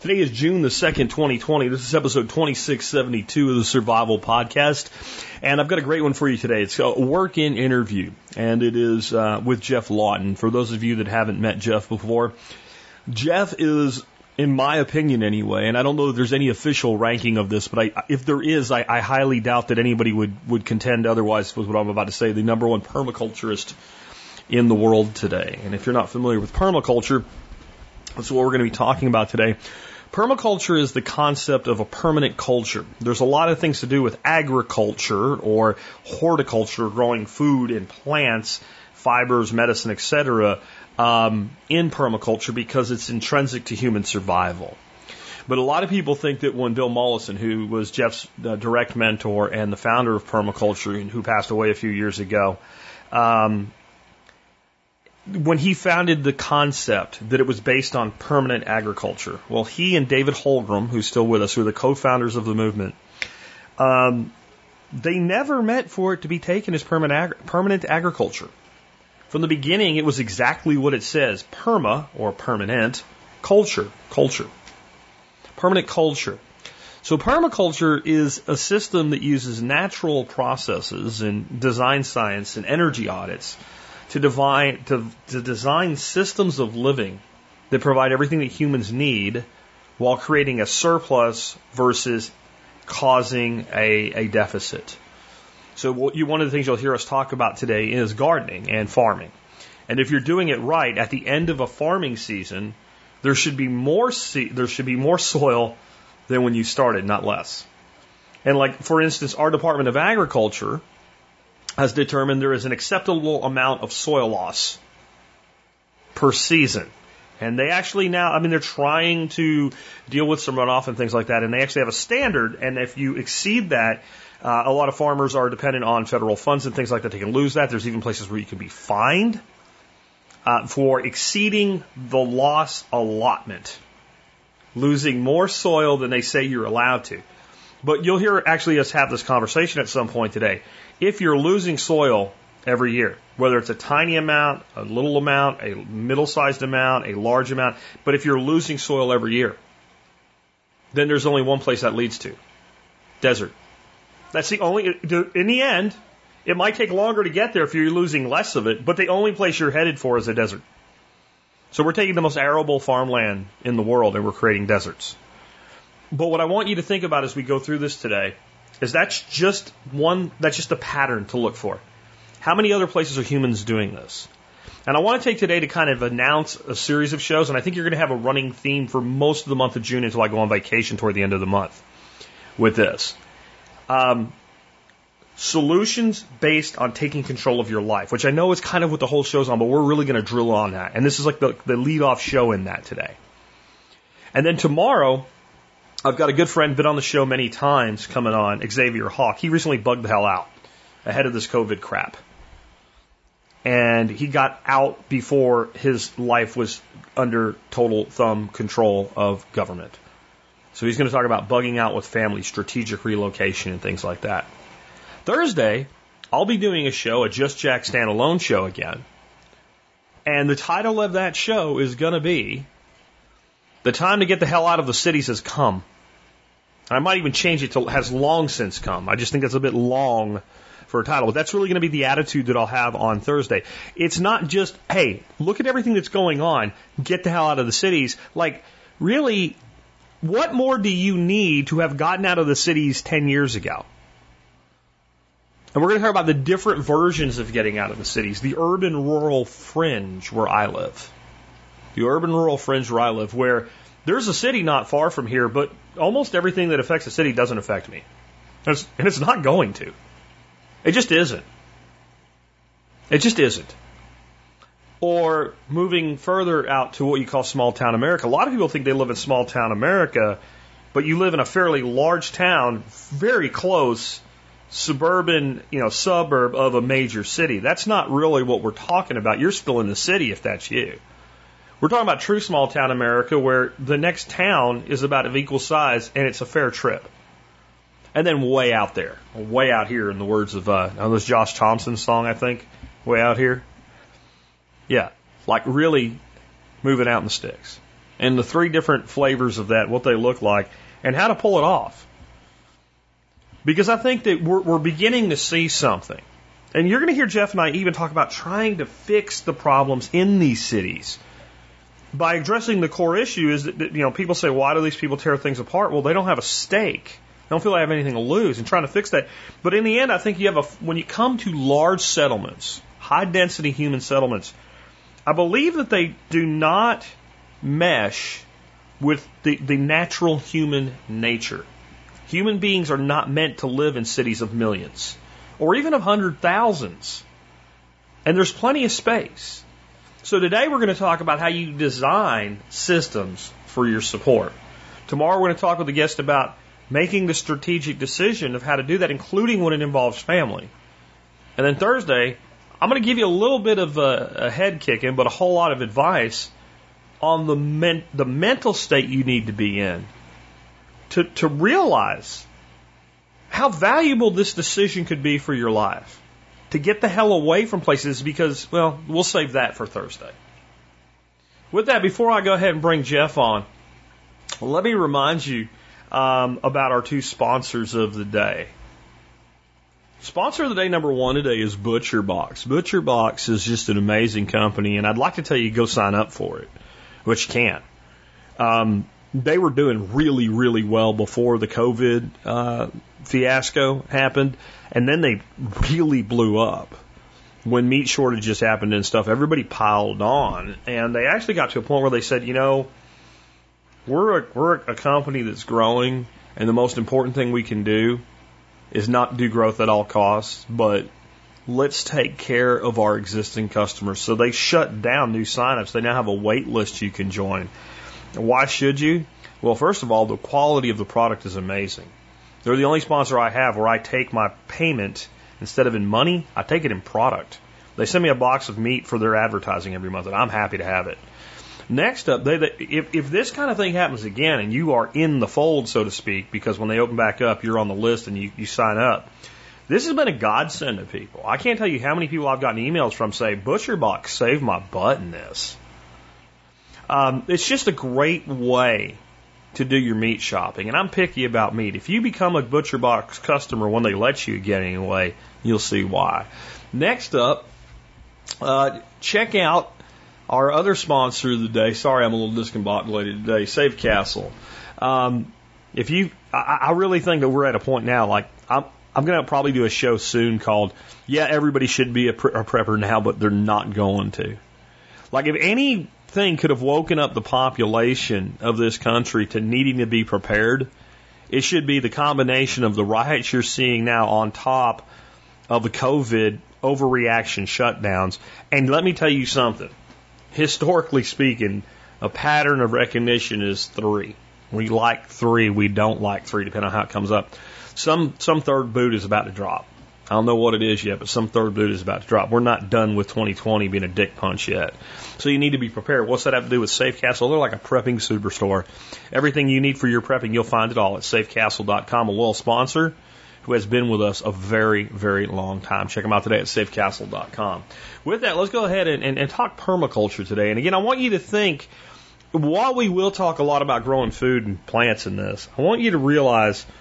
Today is June the 2nd, 2020. This is episode 2672 of the Survival Podcast. And I've got a great one for you today. It's a work in interview, and it is uh, with Geoff Lawton. For those of you that haven't met Geoff before, Geoff is, in my opinion anyway, and I don't know if there's any official ranking of this, but I, if there is, I, I highly doubt that anybody would, would contend otherwise with what I'm about to say, the number one permaculturist in the world today. And if you're not familiar with permaculture, that's what we're going to be talking about today. Permaculture is the concept of a permanent culture. There's a lot of things to do with agriculture or horticulture, growing food and plants, fibers, medicine, etc., um, in permaculture because it's intrinsic to human survival. But a lot of people think that when Bill Mollison, who was Geoff's uh, direct mentor and the founder of permaculture, and who passed away a few years ago, um, when he founded the concept that it was based on permanent agriculture. Well, he and David Holmgren, who's still with us, who are the co-founders of the movement, um, they never meant for it to be taken as permanent, ag- permanent agriculture. From the beginning, it was exactly what it says: perma or permanent culture, culture, permanent culture. So permaculture is a system that uses natural processes and design science and energy audits to, divine, to, to design systems of living that provide everything that humans need while creating a surplus versus causing a, a deficit. So what you, one of the things you'll hear us talk about today is gardening and farming. And if you're doing it right, at the end of a farming season, there should be more se- there should be more soil than when you started, not less. And like for instance, our Department of Agriculture has determined there is an acceptable amount of soil loss per season. And they actually now, I mean, they're trying to deal with some runoff and things like that, and they actually have a standard, and if you exceed that, uh, a lot of farmers are dependent on federal funds and things like that. They can lose that. There's even places where you can be fined uh, for exceeding the loss allotment, losing more soil than they say you're allowed to. But you'll hear actually us have this conversation at some point today. If you're losing soil every year, whether it's a tiny amount, a little amount, a middle sized amount, a large amount, but if you're losing soil every year, then there's only one place that leads to desert. That's the only, in the end, it might take longer to get there if you're losing less of it, but the only place you're headed for is a desert. So we're taking the most arable farmland in the world and we're creating deserts. But what I want you to think about as we go through this today is that's just one, that's just a pattern to look for. How many other places are humans doing this? And I want to take today to kind of announce a series of shows, and I think you're going to have a running theme for most of the month of June until I go on vacation toward the end of the month with this. Um, solutions based on taking control of your life, which I know is kind of what the whole show's on, but we're really going to drill on that. And this is like the, the lead off show in that today. And then tomorrow, I've got a good friend, been on the show many times, coming on, Xavier Hawk. He recently bugged the hell out ahead of this COVID crap. And he got out before his life was under total thumb control of government. So he's going to talk about bugging out with family, strategic relocation, and things like that. Thursday, I'll be doing a show, a Just Jack standalone show again. And the title of that show is going to be The Time to Get the Hell Out of the Cities Has Come. I might even change it to Has Long Since Come. I just think that's a bit long for a title, but that's really going to be the attitude that I'll have on Thursday. It's not just, hey, look at everything that's going on, get the hell out of the cities. Like, really, what more do you need to have gotten out of the cities 10 years ago? And we're going to talk about the different versions of getting out of the cities. The urban rural fringe where I live. The urban rural fringe where I live, where there's a city not far from here, but almost everything that affects the city doesn't affect me. And it's, and it's not going to. It just isn't. It just isn't. Or moving further out to what you call small town America. A lot of people think they live in small town America, but but you live in a fairly large town, very close suburban, you know, suburb of a major city. That's not really what we're talking about. You're still in the city if that's you. We're talking about true small town America where the next town is about of equal size and it's a fair trip. And then way out there, way out here, in the words of uh, this Josh Thompson song, I think, way out here. Yeah, like really moving out in the sticks. And the three different flavors of that, what they look like, and how to pull it off. Because I think that we're, we're beginning to see something. And you're going to hear Geoff and I even talk about trying to fix the problems in these cities by addressing the core issue is that, you know, people say, why do these people tear things apart? Well, they don't have a stake. They don't feel they have anything to lose and trying to fix that. But in the end, I think you have a, when you come to large settlements, high density human settlements, I believe that they do not mesh with the, the natural human nature. Human beings are not meant to live in cities of millions or even of hundred thousands. And there's plenty of space. So today we're going to talk about how you design systems for your support. Tomorrow we're going to talk with a guest about making the strategic decision of how to do that, including when it involves family. And then Thursday, I'm going to give you a little bit of a, a head kicking, but a whole lot of advice on the men, the mental state you need to be in to, to realize how valuable this decision could be for your life to get the hell away from places because, well, we'll save that for Thursday. With that, before I go ahead and bring Geoff on, let me remind you um, about our two sponsors of the day. Sponsor of the day number one today is Butcher Box. Butcher Box is just an amazing company, and I'd like to tell you go sign up for it, which you can. Um, they were doing really, really well before the COVID uh, fiasco happened, and then they really blew up when meat shortages happened and stuff. Everybody piled on, and they actually got to a point where they said, you know, we're a, we're a company that's growing, and the most important thing we can do is not do growth at all costs, but let's take care of our existing customers. So they shut down new signups. They now have a wait list you can join. Why should you? Well, first of all, the quality of the product is amazing. They're the only sponsor I have where I take my payment instead of in money, I take it in product. They send me a box of meat for their advertising every month, and I'm happy to have it. Next up, they, they, if, if this kind of thing happens again and you are in the fold, so to speak, because when they open back up, you're on the list and you, you sign up, this has been a godsend to people. I can't tell you how many people I've gotten emails from say, Butcher Box saved my butt in this. Um, it's just a great way to do your meat shopping. And I'm picky about meat. If you become a Butcher Box customer when they let you get anyway, you'll see why. Next up, uh, check out our other sponsor of the day. Sorry, I'm a little discombobulated today. Safe Castle. Um, if you, I, I really think that we're at a point now. Like I'm, I'm going to probably do a show soon called "Yeah, everybody should be a, pre- a prepper now, but they're not going to." Like if any thing could have woken up the population of this country to needing to be prepared, it should be the combination of the riots you're seeing now on top of the COVID overreaction shutdowns. And let me tell you something. Historically speaking, a pattern of recognition is three. We like three, we don't like three, depending on how it comes up. Some some third boot is about to drop. I don't know what it is yet, but some third boot is about to drop. We're not done with 2020 being a dick punch yet. So you need to be prepared. What's that have to do with Safe Castle? They're like a prepping superstore. Everything you need for your prepping, you'll find it all at safecastle.com. A loyal sponsor who has been with us a very, very long time. Check them out today at safecastle.com. With that, let's go ahead and, and, and talk permaculture today. And again, I want you to think, while we will talk a lot about growing food and plants in this, I want you to realize –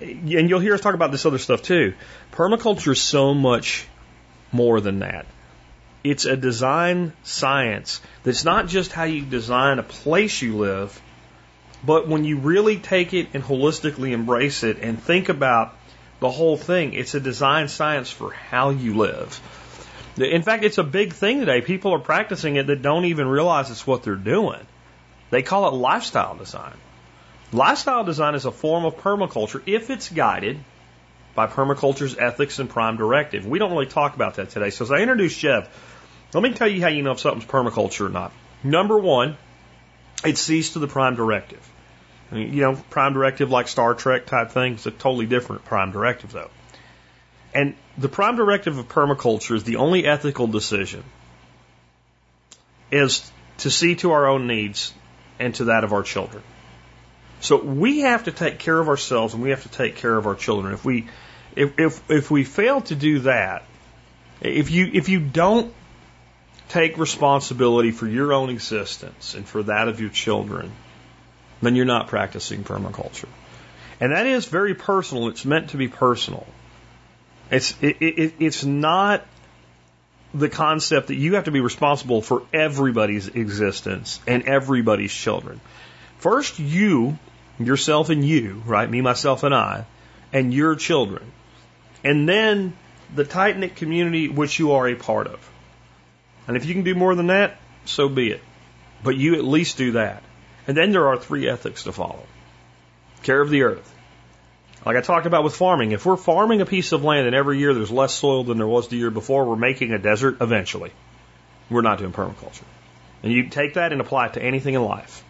and you'll hear us talk about this other stuff too. Permaculture is so much more than that. It's a design science that's not just how you design a place you live, but when you really take it and holistically embrace it and think about the whole thing, it's a design science for how you live. In fact, it's a big thing today. People are practicing it that don't even realize it's what they're doing. They call it lifestyle design. Lifestyle design is a form of permaculture if it's guided by permaculture's ethics and prime directive. We don't really talk about that today. So as I introduce Geoff, let me tell you how you know if something's permaculture or not. Number one, it sees to the prime directive. You know, prime directive like Star Trek type thing is a totally different prime directive though. And the prime directive of permaculture is the only ethical decision is to see to our own needs and to that of our children. So we have to take care of ourselves and we have to take care of our children. If we if if, if we fail to do that, if you if you don't take responsibility for your own existence and for that of your children, then you're not practicing permaculture. And that is very personal. It's meant to be personal. It's it, it, it's not the concept that you have to be responsible for everybody's existence and everybody's children. First, you, yourself and you, right? Me, myself, and I, and your children. And then the tight knit community which you are a part of. And if you can do more than that, so be it. But you at least do that. And then there are three ethics to follow care of the earth. Like I talked about with farming, if we're farming a piece of land and every year there's less soil than there was the year before, we're making a desert eventually. We're not doing permaculture. And you take that and apply it to anything in life.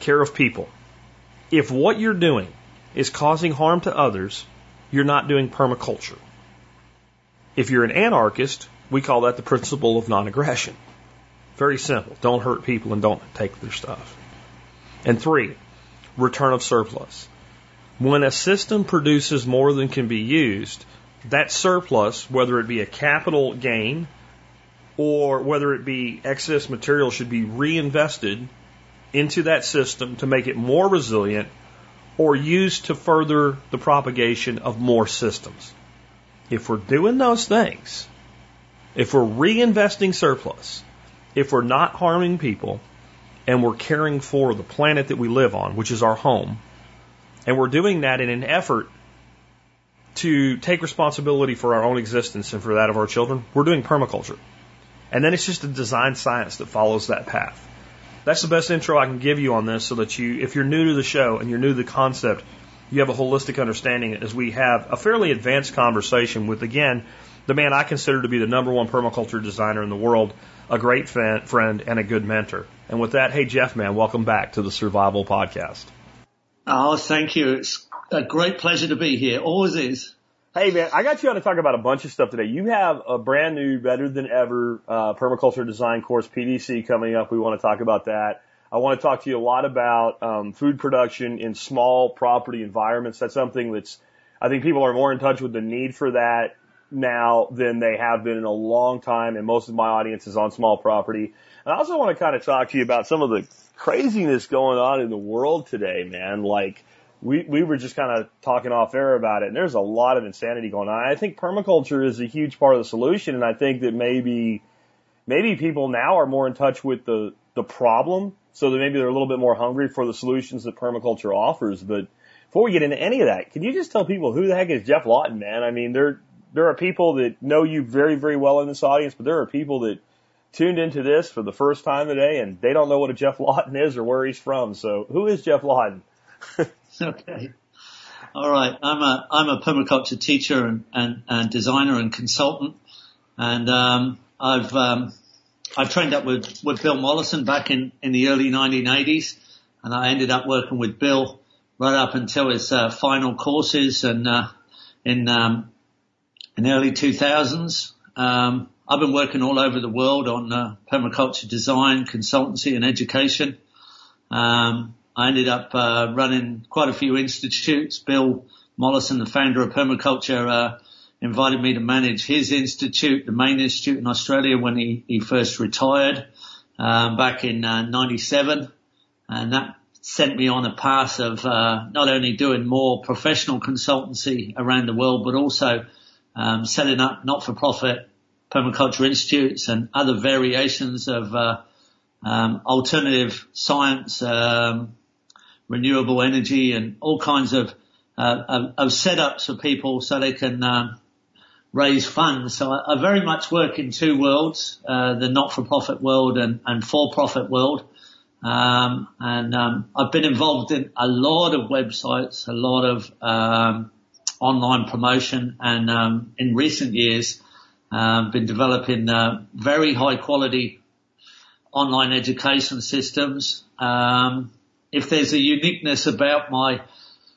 Care of people. If what you're doing is causing harm to others, you're not doing permaculture. If you're an anarchist, we call that the principle of non aggression. Very simple. Don't hurt people and don't take their stuff. And three, return of surplus. When a system produces more than can be used, that surplus, whether it be a capital gain or whether it be excess material, should be reinvested into that system to make it more resilient or used to further the propagation of more systems. If we're doing those things, if we're reinvesting surplus, if we're not harming people and we're caring for the planet that we live on, which is our home, and we're doing that in an effort to take responsibility for our own existence and for that of our children, we're doing permaculture. And then it's just a design science that follows that path. That's the best intro I can give you on this so that you, if you're new to the show and you're new to the concept, you have a holistic understanding as we have a fairly advanced conversation with, again, the man I consider to be the number one permaculture designer in the world, a great friend, and a good mentor. And with that, hey, Geoff, man, welcome back to the Survival Podcast. Oh, thank you. It's a great pleasure to be here. Always is. Hey, man, I got you on to talk about a bunch of stuff today. You have a brand new, better than ever uh, permaculture design course, PDC, coming up. We want to talk about that. I want to talk to you a lot about um, food production in small property environments. That's something that's, I think people are more in touch with the need for that now than they have been in a long time, and most of my audience is on small property. And I also want to kind of talk to you about some of the craziness going on in the world today, man. Like, we, we were just kind of talking off air about it, and there's a lot of insanity going on. I think permaculture is a huge part of the solution, and I think that maybe, maybe people now are more in touch with the, the problem, so that maybe they're a little bit more hungry for the solutions that permaculture offers. But before we get into any of that, can you just tell people who the heck is Geoff Lawton, man? I mean, there, there are people that know you very, very well in this audience, but there are people that tuned into this for the first time today and they don't know what a Geoff Lawton is or where he's from. So who is Geoff Lawton? okay. All right. I'm a, I'm a permaculture teacher and, and, and designer and consultant. And, um, I've, um, I trained up with, with Bill Mollison back in, in the early 1980s and I ended up working with Bill right up until his, uh, final courses and, uh, in, um, in early 2000s. Um, I've been working all over the world on uh, permaculture design, consultancy, and education. Um, I ended up uh, running quite a few institutes. Bill Mollison, the founder of permaculture, uh, invited me to manage his institute, the main institute in Australia, when he, he first retired um, back in '97, uh, and that sent me on a path of uh, not only doing more professional consultancy around the world, but also um, setting up not-for-profit permaculture institutes and other variations of uh, um, alternative science, um, renewable energy, and all kinds of, uh, of, of setups for people so they can um, raise funds. So I, I, very much work in two worlds: uh, the not-for-profit world and, and for-profit world. Um, and um, I've been involved in a lot of websites, a lot of um, online promotion, and um, in recent years, uh, been developing uh, very high quality online education systems, um, if there's a uniqueness about my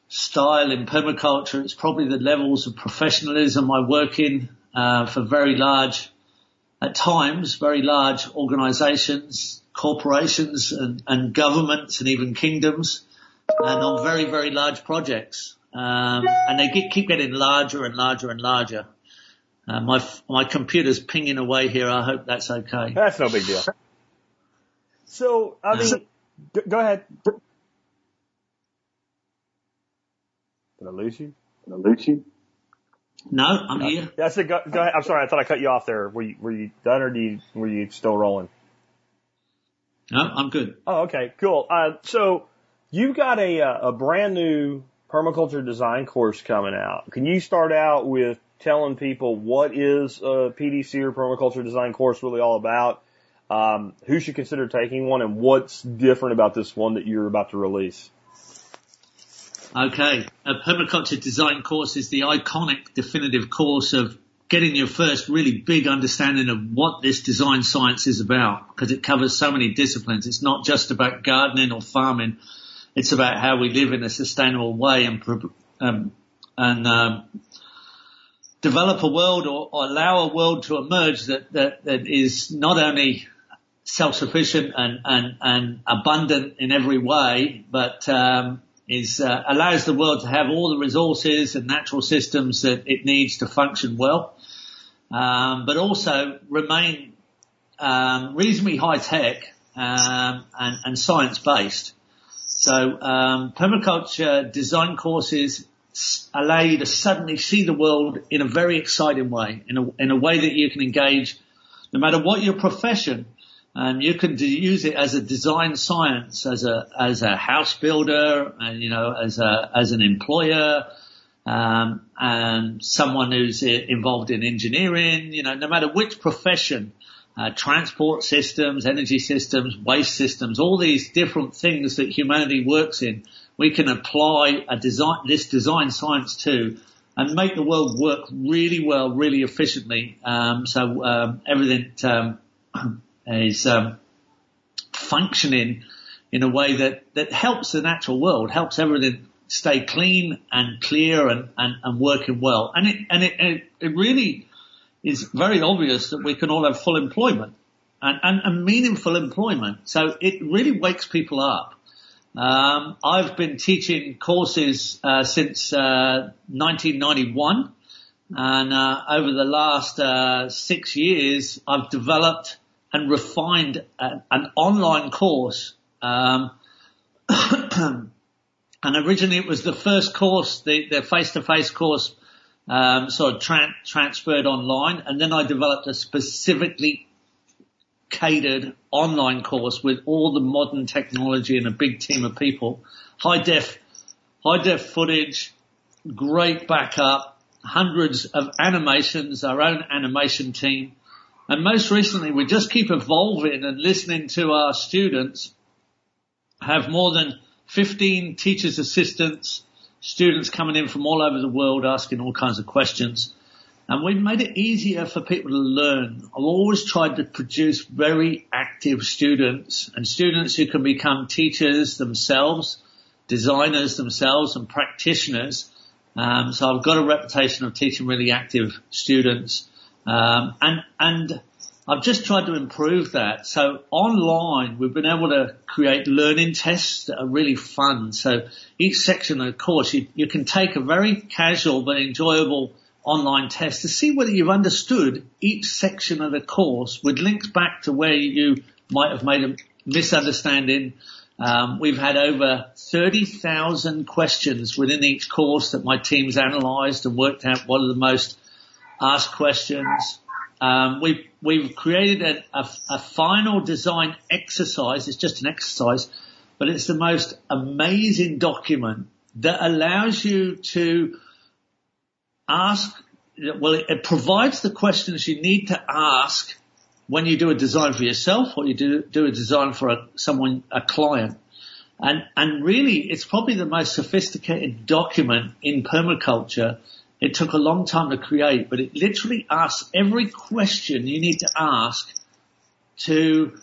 style in permaculture, it's probably the levels of professionalism I work in uh, for very large, at times, very large organisations, corporations, and, and governments, and even kingdoms, and on very very large projects. Um, and they get, keep getting larger and larger and larger. Uh, my my computer's pinging away here. I hope that's okay. That's no big deal. So, I mean, go, go ahead. Did I lose you? Did I lose you? No, I'm here. That's it. Go, go ahead. I'm sorry. I thought I cut you off there. Were you, were you done or do you, were you still rolling? No, I'm good. Oh, okay. Cool. Uh, so you've got a, uh, a brand new permaculture design course coming out. Can you start out with telling people what is a PDC or permaculture design course really all about? Um, who should consider taking one and what's different about this one that you're about to release? Okay, a permaculture design course is the iconic definitive course of getting your first really big understanding of what this design science is about because it covers so many disciplines. It's not just about gardening or farming. It's about how we live in a sustainable way and, um, and, um, develop a world or, or, allow a world to emerge that, that, that is not only self-sufficient and, and, and abundant in every way, but, um, is uh, allows the world to have all the resources and natural systems that it needs to function well, um, but also remain um, reasonably high tech um, and, and science based. So um, permaculture design courses allow you to suddenly see the world in a very exciting way, in a, in a way that you can engage, no matter what your profession, um, you can use it as a design science, as a as a house builder, and you know, as a as an employer, um, and someone who's involved in engineering. You know, no matter which profession, uh, transport systems, energy systems, waste systems, all these different things that humanity works in, we can apply a design this design science to. And make the world work really well, really efficiently. Um, so um, everything um, is um, functioning in a way that, that helps the natural world, helps everything stay clean and clear and, and, and working well. And it, and it, it, really is very obvious that we can all have full employment and, and, and meaningful employment. So it really wakes people up. Um, I've been teaching courses uh, since uh, 1991, and uh, over the last uh, six years, I've developed and refined a, an online course. Um, and originally it was the first course, the, the face-to-face course, um, sort of tra- transferred online, and then I developed a specifically catered online course with all the modern technology and a big team of people, high def, high def footage, great backup, hundreds of animations, our own animation team, and most recently, we just keep evolving and listening to our students have more than 15 teachers assistants, students coming in from all over the world asking all kinds of questions. And we've made it easier for people to learn. I've always tried to produce very active students and students who can become teachers themselves, designers themselves and practitioners. Um, so I've got a reputation of teaching really active students. Um, and, and I've just tried to improve that. So online, we've been able to create learning tests that are really fun. So each section of the course, you, you can take a very casual but enjoyable online test to see whether you've understood each section of the course with links back to where you might have made a misunderstanding. Um, we've had over 30,000 questions within each course that my team's analysed and worked out what are the most ask questions. Um, we've we've created a, a, a, final design exercise. It's just an exercise, but it's the most amazing document that allows you to ask. Well, it, it provides the questions you need to ask when you do a design for yourself or you do do a design for a, someone a client. And and really, it's probably the most sophisticated document in permaculture it took a long time to create, but it literally asks every question you need to ask to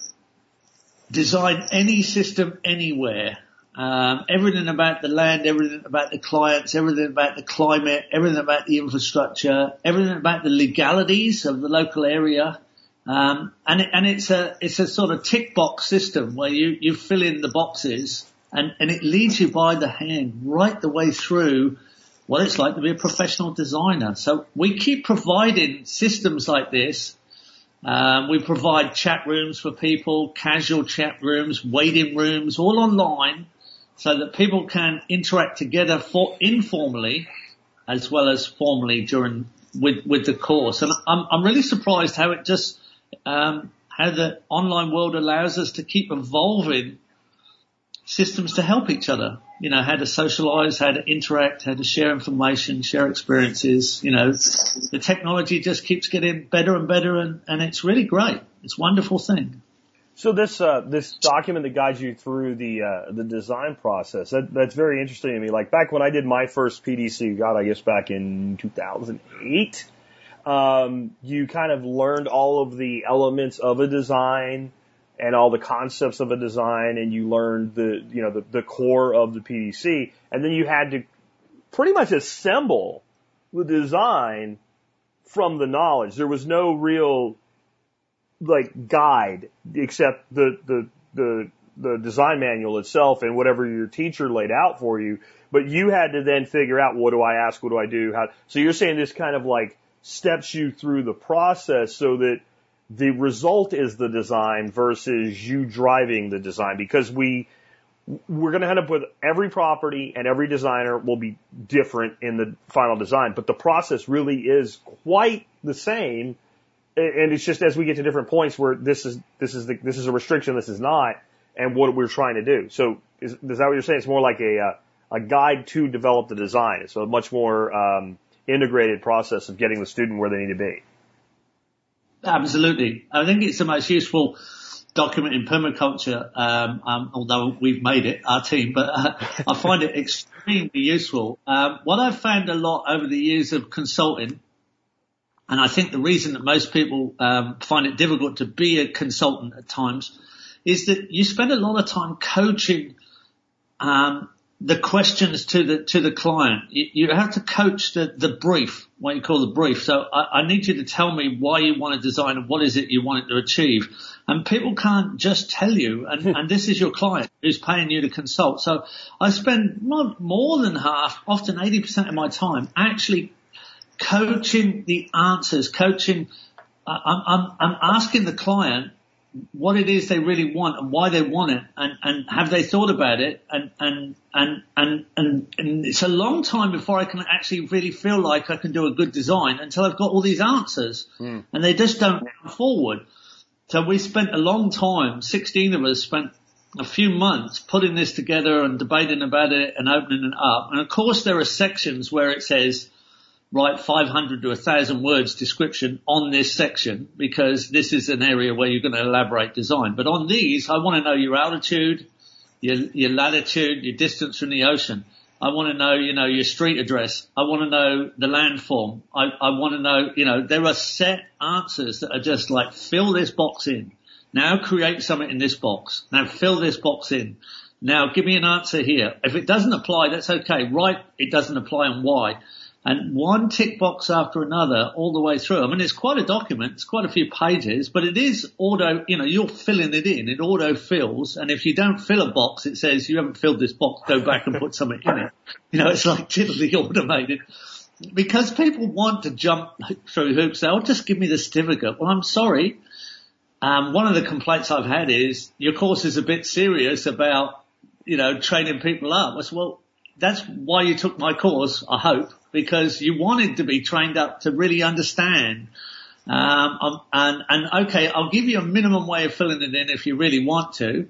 design any system anywhere. um, everything about the land, everything about the clients, everything about the climate, everything about the infrastructure, everything about the legalities of the local area. Um, and it, and it's a it's a sort of tick box system where you you fill in the boxes and and it leads you by the hand right the way through what it's like to be a professional designer. So we keep providing systems like this. Um, we provide chat rooms for people, casual chat rooms, waiting rooms, all online, so that people can interact together for informally as well as formally during with with the course. And I'm I'm really surprised how it just um, how the online world allows us to keep evolving systems to help each other. You know, how to socialize, how to interact, how to share information, share experiences. You know, the technology just keeps getting better and better and, and it's really great. It's a wonderful thing. So this uh, this document that guides you through the uh, the design process that that's very interesting to me. Like back when I did my first PDC, God, I guess back in 2008, um, you kind of learned all of the elements of a design and all the concepts of a design, and you learned the you know the, the core of the PDC, and then you had to pretty much assemble the design from the knowledge. There was no real like guide except the the the the design manual itself and whatever your teacher laid out for you. But you had to then figure out what do I ask, what do I do, how. So you're saying this kind of like steps you through the process so that the result is the design versus you driving the design because we we're going to end up with every property and every designer will be different in the final design, but the process really is quite the same and it's just as we get to different points where this is this is the, this is a restriction, this is not, and what we're trying to do. So is, is that what you're saying? It's more like a uh, a guide to develop the design. It's a much more um, integrated process of getting the student where they need to be. Absolutely, I think it's the most useful document in permaculture. Um, um, although we've made it, our team, but uh, I find it extremely useful. Um, what I've found a lot over the years of consulting and I think the reason that most people um, find it difficult to be a consultant at times is that you spend a lot of time coaching um, the questions to the to the client. You, you, have to coach the the brief, what you call the brief. So I, I need you to tell me why you want to design and what is it you want it to achieve. And people can't just tell you. And, and this is your client who's paying you to consult. So I spend more than half, often 80% of my time actually coaching the answers, coaching, I'm, I'm, I'm asking the client what it is they really want and why they want it and, and have they thought about it and, and, and, and, and, and it's a long time before I can actually really feel like I can do a good design until I've got all these answers mm. and they just don't come forward. So we spent a long time, 16 of us spent a few months putting this together and debating about it and opening it up. And of course there are sections where it says, write 500 to 1000 words description on this section because this is an area where you're going to elaborate design. But on these, I want to know your altitude, your, your latitude, your distance from the ocean. I want to know, you know, your street address. I want to know the landform. I, I want to know, you know, there are set answers that are just like fill this box in. Now create something in this box. Now fill this box in. Now give me an answer here. If it doesn't apply, that's okay. Write it doesn't apply and why and one tick box after another all the way through. I mean, it's quite a document. It's quite a few pages, but it is auto, you know, you're filling it in. It auto fills. And if you don't fill a box, it says you haven't filled this box. Go back and put something in it. You know, it's like totally automated because people want to jump through hoops. They'll just give me the certificate. Well, I'm sorry. Um, one of the complaints I've had is your course is a bit serious about, you know, training people up. I said, well, that's why you took my course, I hope because you wanted to be trained up to really understand. Um, um, and, and okay, I'll give you a minimum way of filling it in if you really want to.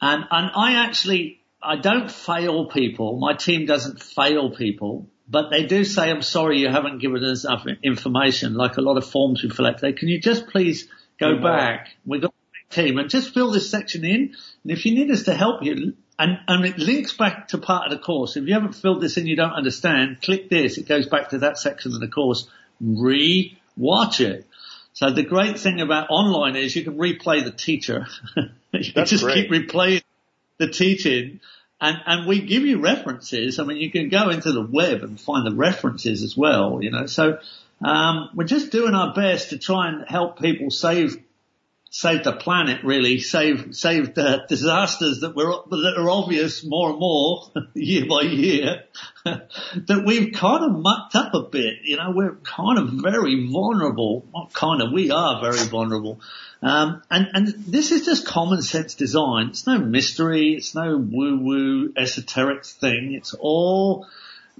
And, and I actually, I don't fail people. My team doesn't fail people, but they do say, I'm sorry you haven't given us enough information, like a lot of forms we fill out today. Can you just please go back? We've got a team and just fill this section in. And if you need us to help you, and, and it links back to part of the course. If you haven't filled this in, you don't understand, click this. It goes back to that section of the course. Re-watch it. So the great thing about online is you can replay the teacher. you That's just great. keep replaying the teaching and, and we give you references. I mean, you can go into the web and find the references as well, you know, so, um, we're just doing our best to try and help people save save the planet really, save, save the disasters that were, that are obvious more and more year by year that we've kind of mucked up a bit. You know, we're kind of very vulnerable. Kind of, we are very vulnerable. Um, and, and this is just common sense design. It's no mystery. It's no woo woo esoteric thing. It's all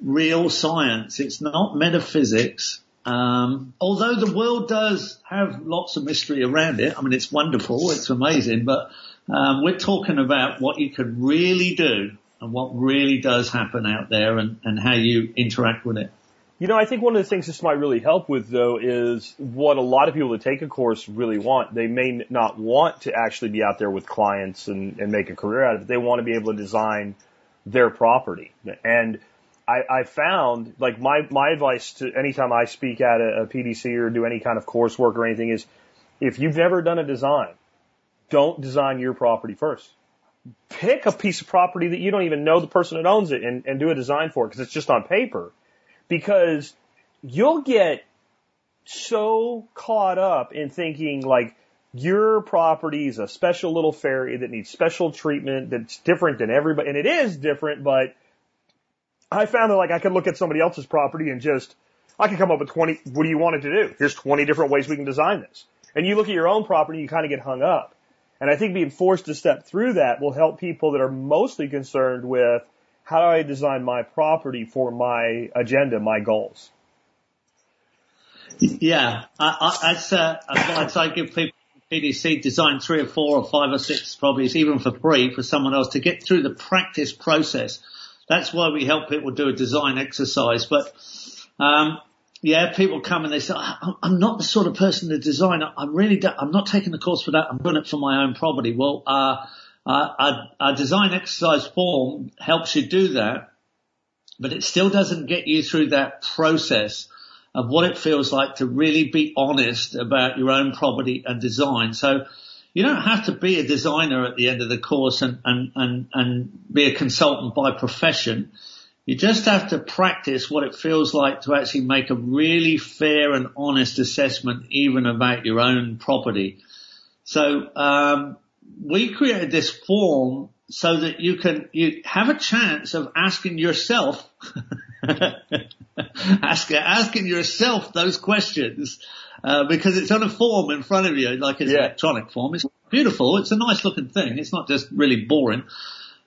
real science. It's not metaphysics. Um, although the world does have lots of mystery around it, I mean, it's wonderful, it's amazing, but um, we're talking about what you can really do and what really does happen out there and, and how you interact with it. You know, I think one of the things this might really help with though is what a lot of people that take a course really want. They may not want to actually be out there with clients and, and make a career out of it. They want to be able to design their property. And I, I found like my, my advice to anytime I speak at a, a PDC or do any kind of coursework or anything is if you've never done a design, don't design your property first. Pick a piece of property that you don't even know the person that owns it and, and do a design for it because it's just on paper. Because you'll get so caught up in thinking like your property is a special little fairy that needs special treatment that's different than everybody. And it is different, but I found that like I could look at somebody else's property and just, I could come up with 20, what do you want it to do? Here's 20 different ways we can design this. And you look at your own property, you kind of get hung up. And I think being forced to step through that will help people that are mostly concerned with how do I design my property for my agenda, my goals. Yeah, I, I, I'd, uh, I'd say give people PDC design three or four or five or six properties, even for free, for someone else to get through the practice process that's why we help people do a design exercise. But, um, yeah, people come and they say, I'm not the sort of person to design. I'm really, I'm not taking the course for that. I'm doing it for my own property. Well, uh, uh, a, design exercise form helps you do that, but it still doesn't get you through that process of what it feels like to really be honest about your own property and design. So you don't have to be a designer at the end of the course and, and, and, and be a consultant by profession. You just have to practice what it feels like to actually make a really fair and honest assessment even about your own property. So, um, we created this form so that you can, you have a chance of asking yourself, ask, asking yourself those questions uh, because it's on a form in front of you, like it's yeah. electronic form. It's beautiful. It's a nice looking thing. It's not just really boring.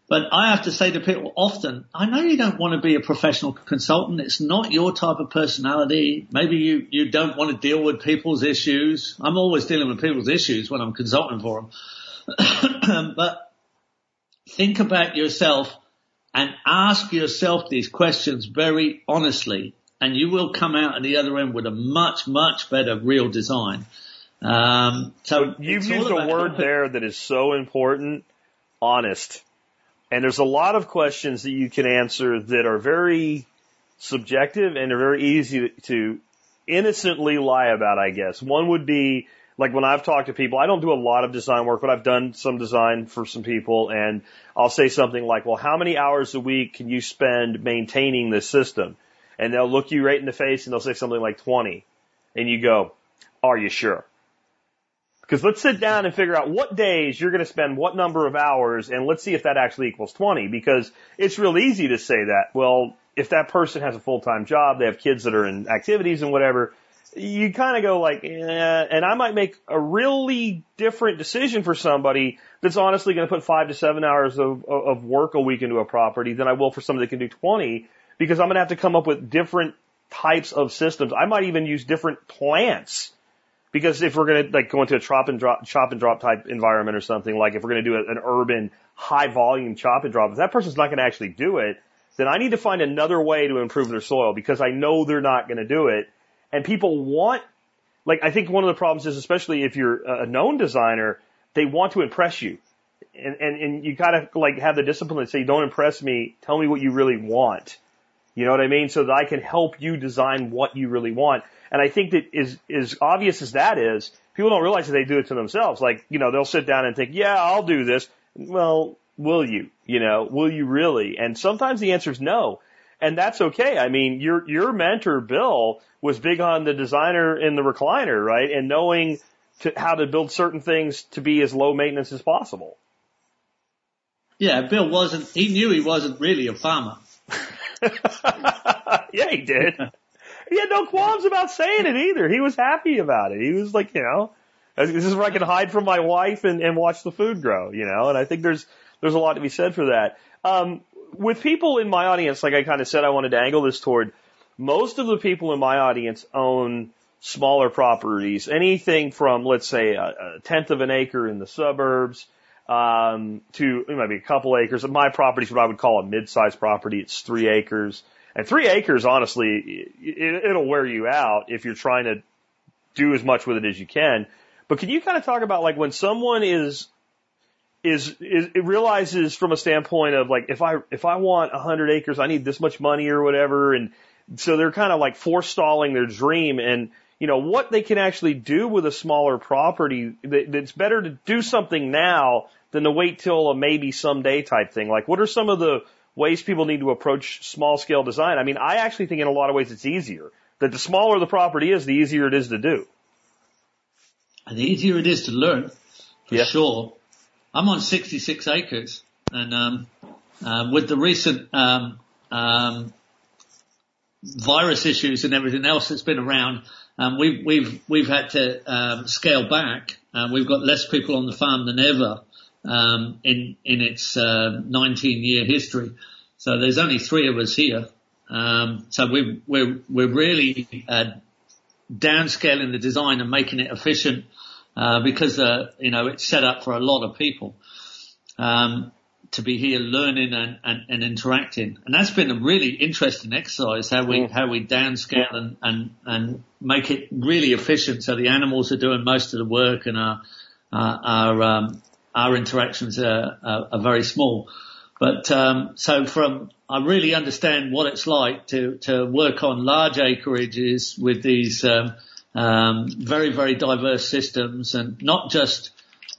But I have to say to people often, I know you don't want to be a professional consultant. It's not your type of personality. Maybe you, you don't want to deal with people's issues. I'm always dealing with people's issues when I'm consulting for them. but think about yourself and ask yourself these questions very honestly and you will come out at the other end with a much, much better real design. Um, so you've used a word there that is so important, honest. And there's a lot of questions that you can answer that are very subjective and are very easy to, to innocently lie about, I guess. One would be, like when I've talked to people, I don't do a lot of design work, but I've done some design for some people and I'll say something like, well, how many hours a week can you spend maintaining this system? and they'll look you right in the face and they'll say something like 20. And you go, are you sure? Because let's sit down and figure out what days you're going to spend what number of hours and let's see if that actually equals 20 because it's real easy to say that. Well, if that person has a full-time job, they have kids that are in activities and whatever, you kind of go like, eh, and I might make a really different decision for somebody that's honestly going to put five to seven hours of, of work a week into a property than I will for somebody that can do 20 because I'm going to have to come up with different types of systems. I might even use different plants because if we're going to like go into a chop and drop, chop and drop type environment or something, like if we're going to do an urban high volume chop and drop, if that person's not going to actually do it, then I need to find another way to improve their soil because I know they're not going to do it. And people want, like, I think one of the problems is, especially if you're a known designer, they want to impress you. And, and, and you gotta like have the discipline to say, don't impress me, tell me what you really want. You know what I mean? So that I can help you design what you really want. And I think that is, as obvious as that is, people don't realize that they do it to themselves. Like, you know, they'll sit down and think, yeah, I'll do this. Well, will you? You know, will you really? And sometimes the answer is no. And that's okay. I mean, your, your mentor, Bill, was big on the designer in the recliner, right? And knowing to, how to build certain things to be as low maintenance as possible. Yeah, Bill wasn't, he knew he wasn't really a farmer. yeah, he did. He had no qualms about saying it either. He was happy about it. He was like, you know, this is where I can hide from my wife and, and watch the food grow, you know, and I think there's, there's a lot to be said for that. Um, with people in my audience, like I kind of said, I wanted to angle this toward most of the people in my audience own smaller properties, anything from, let's say, a, a tenth of an acre in the suburbs, um, to it might be a couple acres. My property is what I would call a mid-sized property. It's three acres. And three acres, honestly, it, it'll wear you out if you're trying to do as much with it as you can. But can you kind of talk about like when someone is is, is it realizes from a standpoint of like if I if I want a hundred acres, I need this much money or whatever, and so they're kind of like forestalling their dream and you know what they can actually do with a smaller property. That, it's better to do something now than to wait till a maybe someday type thing. Like what are some of the ways people need to approach small scale design? I mean, I actually think in a lot of ways it's easier. That the smaller the property is, the easier it is to do. And the easier it is to learn, for Yeah. sure. I'm on 66 acres and, um, um, with the recent, um, um, virus issues and everything else that's been around, um, we've, we've, we've had to, um, scale back. Uh, we've got less people on the farm than ever, um, in, in its, uh, 19 year history. So there's only three of us here. Um, so we're, we're, we're really, uh, downscaling the design and making it efficient uh, because uh, you know it's set up for a lot of people um, to be here learning and, and, and interacting, and that's been a really interesting exercise how we how we downscale and, and and make it really efficient. So the animals are doing most of the work and our our our, um, our interactions are, are, are very small. But um, so from I really understand what it's like to to work on large acreages with these um, um, very very diverse systems, and not just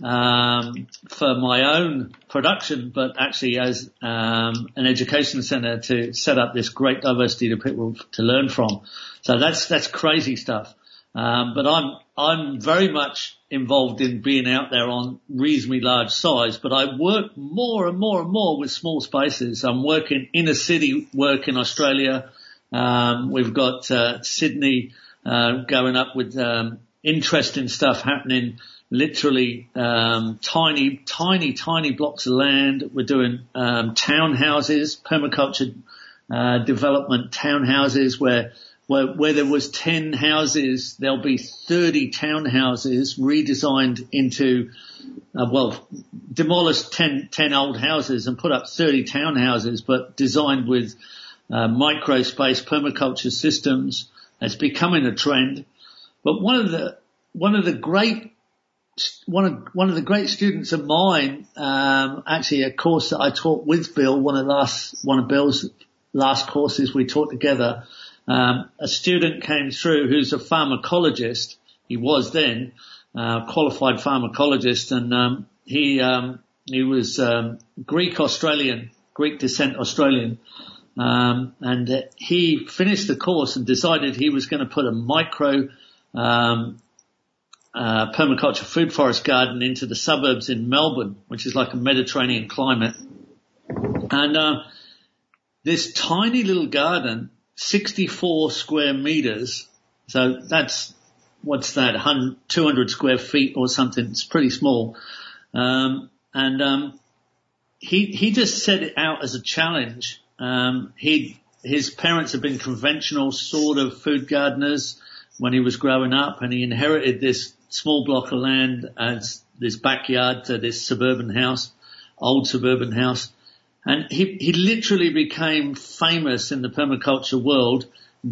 um, for my own production, but actually as um, an education centre to set up this great diversity to people to learn from. So that's that's crazy stuff. Um, but I'm I'm very much involved in being out there on reasonably large size. But I work more and more and more with small spaces. I'm working in inner city work in Australia. Um, we've got uh, Sydney uh, going up with um, interesting stuff happening. Literally um, tiny, tiny, tiny blocks of land. We're doing um, townhouses, permaculture uh, development townhouses where where, where there was 10 houses, there'll be 30 townhouses redesigned into, uh, well, demolished 10, 10 old houses and put up 30 townhouses, but designed with uh, micro space permaculture systems. It's becoming a trend. But one of the, one of the great one of one of the great students of mine, um, actually a course that I taught with Bill, one of last one of Bill's last courses we taught together. Um, a student came through who's a pharmacologist. He was then uh, qualified pharmacologist, and um, he um, he was um, Greek Australian, Greek descent Australian, um, and he finished the course and decided he was going to put a micro um, uh, permaculture food forest garden into the suburbs in Melbourne, which is like a Mediterranean climate. And uh, this tiny little garden, 64 square meters, so that's what's that, 200 square feet or something. It's pretty small. Um, and um, he he just set it out as a challenge. Um, he his parents had been conventional sort of food gardeners when he was growing up, and he inherited this small block of land as this backyard to this suburban house, old suburban house. And he, he literally became famous in the permaculture world.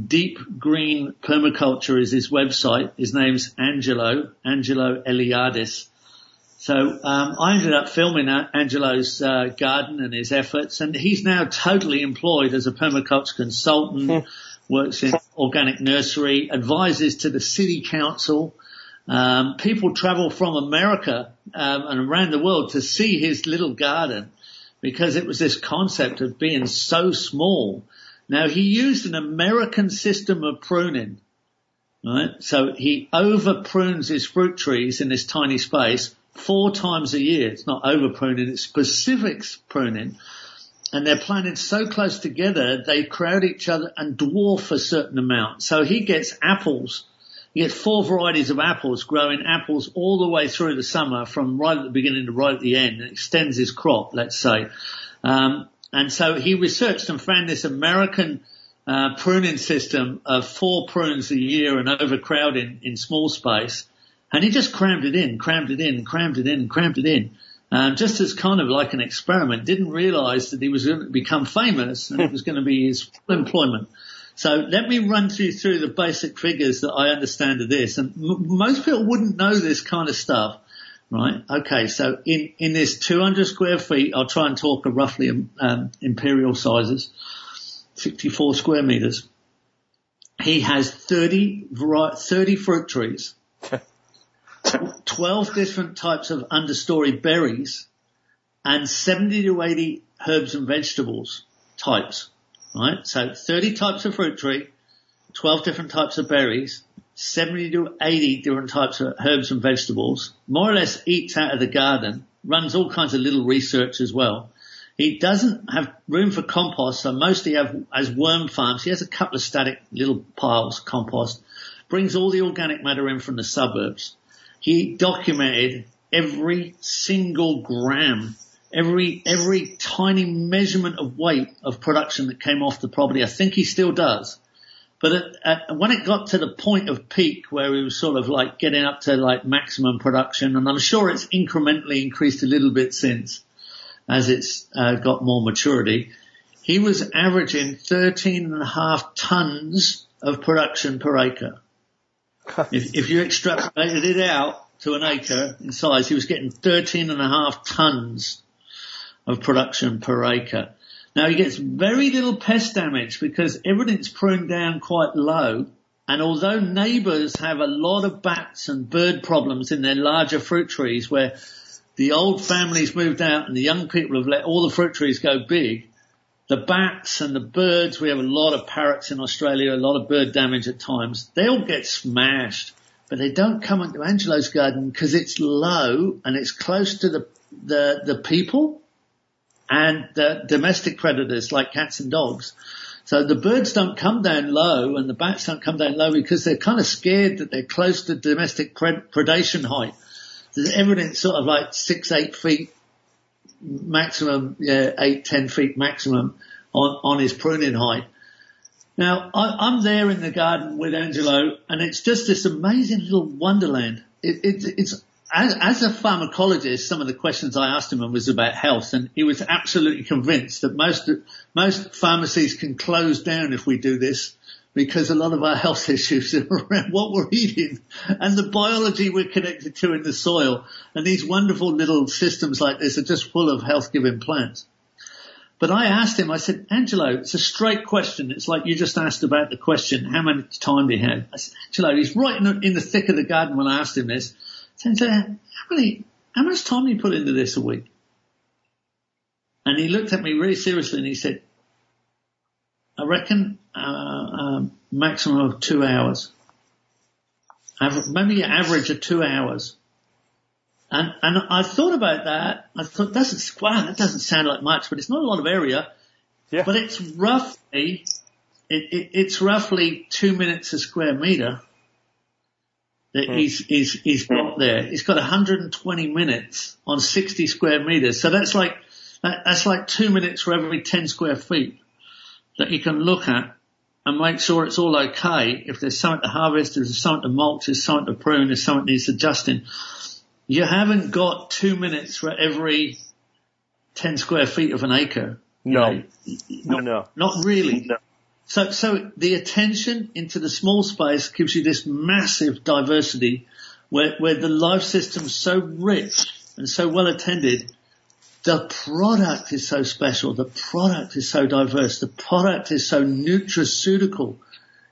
Deep Green Permaculture is his website. His name's Angelo, Angelo Eliades. So um, I ended up filming Angelo's uh, garden and his efforts, and he's now totally employed as a permaculture consultant. works in organic nursery, advises to the city council. Um, people travel from America um, and around the world to see his little garden. because it was this concept of being so small. Now he used an American system of pruning, right? So he over prunes his fruit trees in this tiny space four times a year. It's not over pruning, it's specific pruning. And they're planted so close together, they crowd each other and dwarf a certain amount. So he gets apples he gets four varieties of apples, growing apples all the way through the summer from right at the beginning to right at the end and extends his crop, let's say. Um, and so he researched and found this American uh, pruning system of four prunes a year and overcrowding in small space. And he just crammed it in, crammed it in, crammed it in, crammed it in. Um, just as kind of like an experiment, didn't realize that he was going to become famous and it was going to be his employment. So let me run you through the basic figures that I understand of this. And m- most people wouldn't know this kind of stuff, right? Okay, so in, in this 200 square feet, I'll try and talk of roughly um, imperial sizes, 64 square meters. He has 30, 30 fruit trees, 12 different types of understory berries, and 70 to 80 herbs and vegetables types right? So 30 types of fruit tree, 12 different types of berries, 70 to 80 different types of herbs and vegetables, more or less eats out of the garden, runs all kinds of little research as well. He doesn't have room for compost, so mostly have as worm farms. He has a couple of static little piles compost, brings all the organic matter in from the suburbs. He documented every single gram every every tiny measurement of weight of production that came off the property. I think he still does. But at, at, when it got to the point of peak where he was sort of like getting up to like maximum production, and I'm sure it's incrementally increased a little bit since as it's uh, got more maturity, he was averaging 13 and a half tons of production per acre. If, if you extrapolated it out to an acre in size, he was getting 13 and a half tons of production per acre. Now he gets very little pest damage because everything's pruned down quite low. And although neighbours have a lot of bats and bird problems in their larger fruit trees where the old families moved out and the young people have let all the fruit trees go big, the bats and the birds, we have a lot of parrots in Australia, a lot of bird damage at times, they all get smashed. But they don't come into Angelo's garden because it's low and it's close to the, the, the people and the domestic predators like cats and dogs. So the birds don't come down low and the bats don't come down low because they're kind of scared that they're close to domestic predation height. There's evidence sort of like six, eight feet maximum, yeah, eight, ten feet maximum on, on his pruning height. Now I, am there in the garden with Angelo and it's just this amazing little wonderland. It, it, it's as, as, a pharmacologist, some of the questions I asked him was about health, and he was absolutely convinced that most most pharmacies can close down if we do this, because a lot of our health issues are around what we're eating and the biology we're connected to in the soil. And these wonderful little systems like this are just full of health-giving plants. But I asked him, I said, Angelo, it's a straight question. It's like you just asked about the question, how much time do you have? I said, Angelo, he's right in the, in the thick of the garden when I asked him this. So how many, how much time do you put into this a week? And he looked at me really seriously and he said, I reckon, uh, um, maximum of two hours. Maybe an average of two hours. And, and I thought about that. I thought, doesn't, wow, that doesn't sound like much, but it's not a lot of area. Yeah. But it's roughly, it, it, it's roughly two minutes a square meter that mm. he's, he's, he's got there. He's got 120 minutes on 60 square meters. So that's like, that, that's like two minutes for every 10 square feet that you can look at and make sure it's all okay. If there's something to harvest, there's something to mulch, there's something to prune, there's something needs adjusting. You haven't got two minutes for every 10 square feet of an acre. No. Not, no. Not really. No. So, so the attention into the small space gives you this massive diversity where, where the life system's so rich and so well attended. The product is so special. The product is so diverse. The product is so nutraceutical.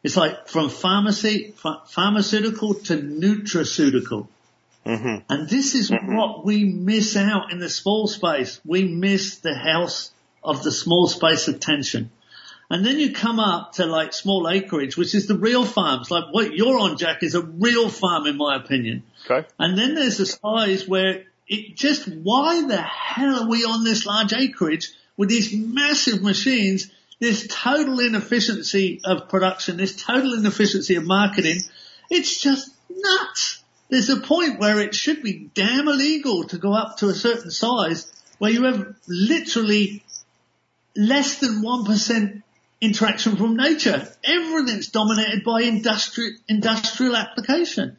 It's like from pharmacy, ph- pharmaceutical to nutraceutical. Mm-hmm. And this is what we miss out in the small space. We miss the house of the small space attention. And then you come up to like small acreage, which is the real farms. Like what you're on, Jack, is a real farm in my opinion. Okay. And then there's the size where it just, why the hell are we on this large acreage with these massive machines, this total inefficiency of production, this total inefficiency of marketing? It's just nuts. There's a point where it should be damn illegal to go up to a certain size where you have literally less than 1% interaction from nature. Everything's dominated by industrial, industrial application.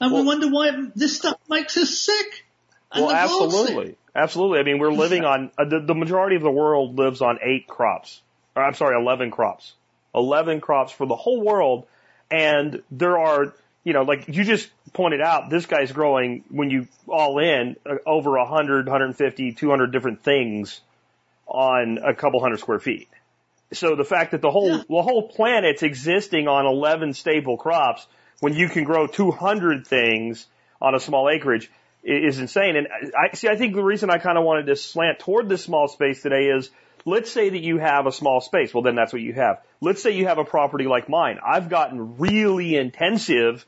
And Well- we wonder why this stuff makes us sick. And Well, absolutely, absolutely. I mean, we're living on uh, the, the majority of the world lives on eight crops. Or, I'm sorry, eleven crops. Eleven crops for the whole world, and there are, you know, like you just pointed out, this guy's growing when you all in uh, over 100, 150, 200 different things on a couple hundred square feet. So the fact that the whole Yeah. the whole planet's existing on 11 staple crops when you can grow 200 things on a small acreage is insane. And I see. I think the reason I kind of wanted to slant toward this small space today is, let's say that you have a small space. Well, then that's what you have. Let's say you have a property like mine. I've gotten really intensive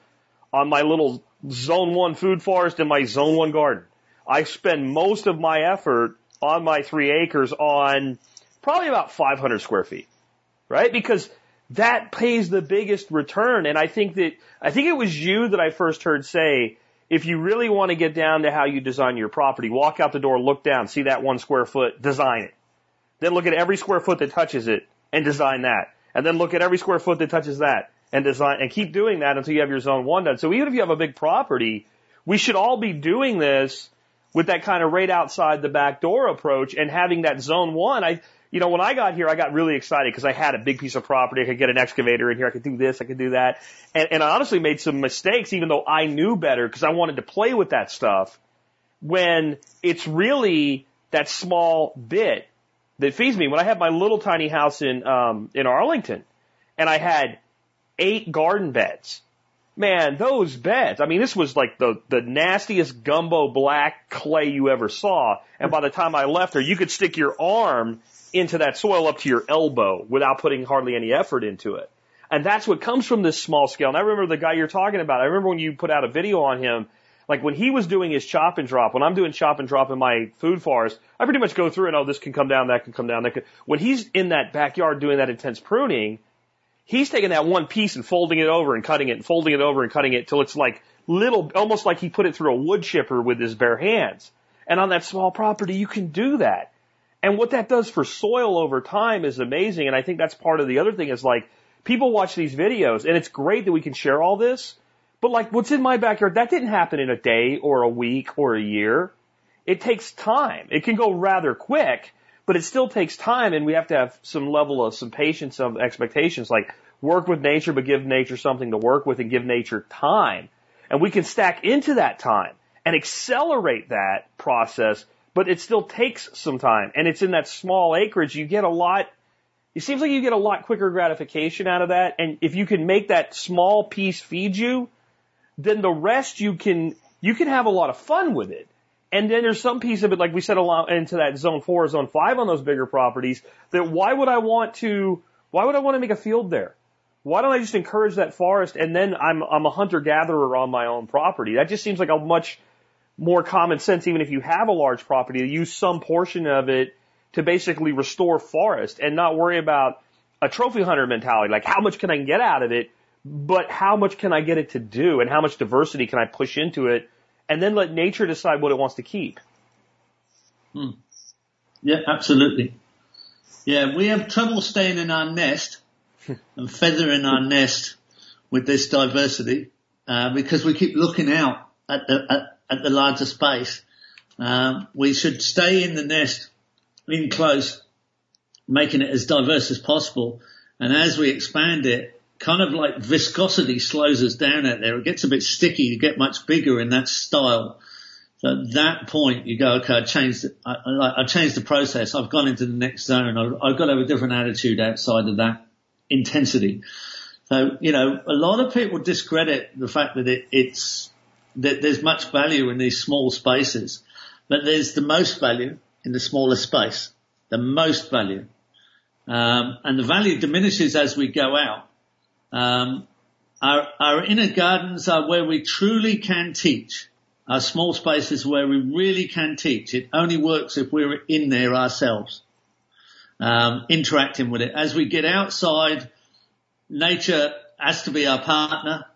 on my little zone one food forest and my zone one garden. I spend most of my effort on my three acres on probably about 500 square feet, right? Because that pays the biggest return. And I think that, I think it was you that I first heard say, if you really want to get down to how you design your property, walk out the door, look down, see that one square foot, design it. Then look at every square foot that touches it and design that. And then look at every square foot that touches that and design and keep doing that until you have your zone one done. So even if you have a big property, we should all be doing this with that kind of right outside the back door approach and having that zone one. I, you know, when I got here, I got really excited because I had a big piece of property. I could get an excavator in here. I could do this. I could do that. And, and I honestly made some mistakes, even though I knew better because I wanted to play with that stuff when it's really that small bit that feeds me. When I had my little tiny house in, um, in Arlington and I had eight garden beds, man, those beds, I mean, this was like the, the nastiest gumbo black clay you ever saw. And by the time I left there, you could stick your arm into that soil up to your elbow without putting hardly any effort into it. And that's what comes from this small scale. And I remember the guy you're talking about. I remember when you put out a video on him, like when he was doing his chop and drop, when I'm doing chop and drop in my food forest, I pretty much go through and, oh, this can come down, that can come down, that can. When he's in that backyard doing that intense pruning, he's taking that one piece and folding it over and cutting it and folding it over and cutting it till it's like little, almost like he put it through a wood chipper with his bare hands. And on that small property, you can do that. And what that does for soil over time is amazing. And I think that's part of the other thing is like people watch these videos and it's great that we can share all this. But like what's in my backyard, that didn't happen in a day or a week or a year. It takes time. It can go rather quick, but it still takes time and we have to have some level of some patience of expectations like work with nature but give nature something to work with and give nature time. And we can stack into that time and accelerate that process, but it still takes some time. And it's in that small acreage you get a lot it seems like you get a lot quicker gratification out of that. And if you can make that small piece feed you, then the rest you can, you can have a lot of fun with it. And then there's some piece of it, like we said, along into that zone four, zone five on those bigger properties that why would I want to, why would I want to make a field there? Why don't I just encourage that forest and then I'm, I'm a hunter gatherer on my own property? That just seems like a much more common sense, even if you have a large property, to use some portion of it to basically restore forest and not worry about a trophy hunter mentality. Like how much can I get out of it, but how much can I get it to do and how much diversity can I push into it and then let nature decide what it wants to keep. Yeah, absolutely. Yeah, we have trouble staying in our nest and feathering our nest with this diversity uh, because we keep looking out at the at, at the larger space. Um, we should stay in the nest, in close, making it as diverse as possible. And as we expand it, kind of like viscosity slows us down out there. It gets a bit sticky. You get much bigger in that style. So at that point, you go, okay, I changed. I, I, I changed the process. I've gone into the next zone. I've, I've got to have a different attitude outside of that intensity. So, you know, a lot of people discredit the fact that it, it's there's much value in these small spaces, but there's the most value in the smaller space, the most value. Um, and the value diminishes as we go out. Um, our, our inner gardens are where we truly can teach. Our small spaces where we really can teach. It only works if we're in there ourselves, um, interacting with it. As we get outside, nature has to be our partner.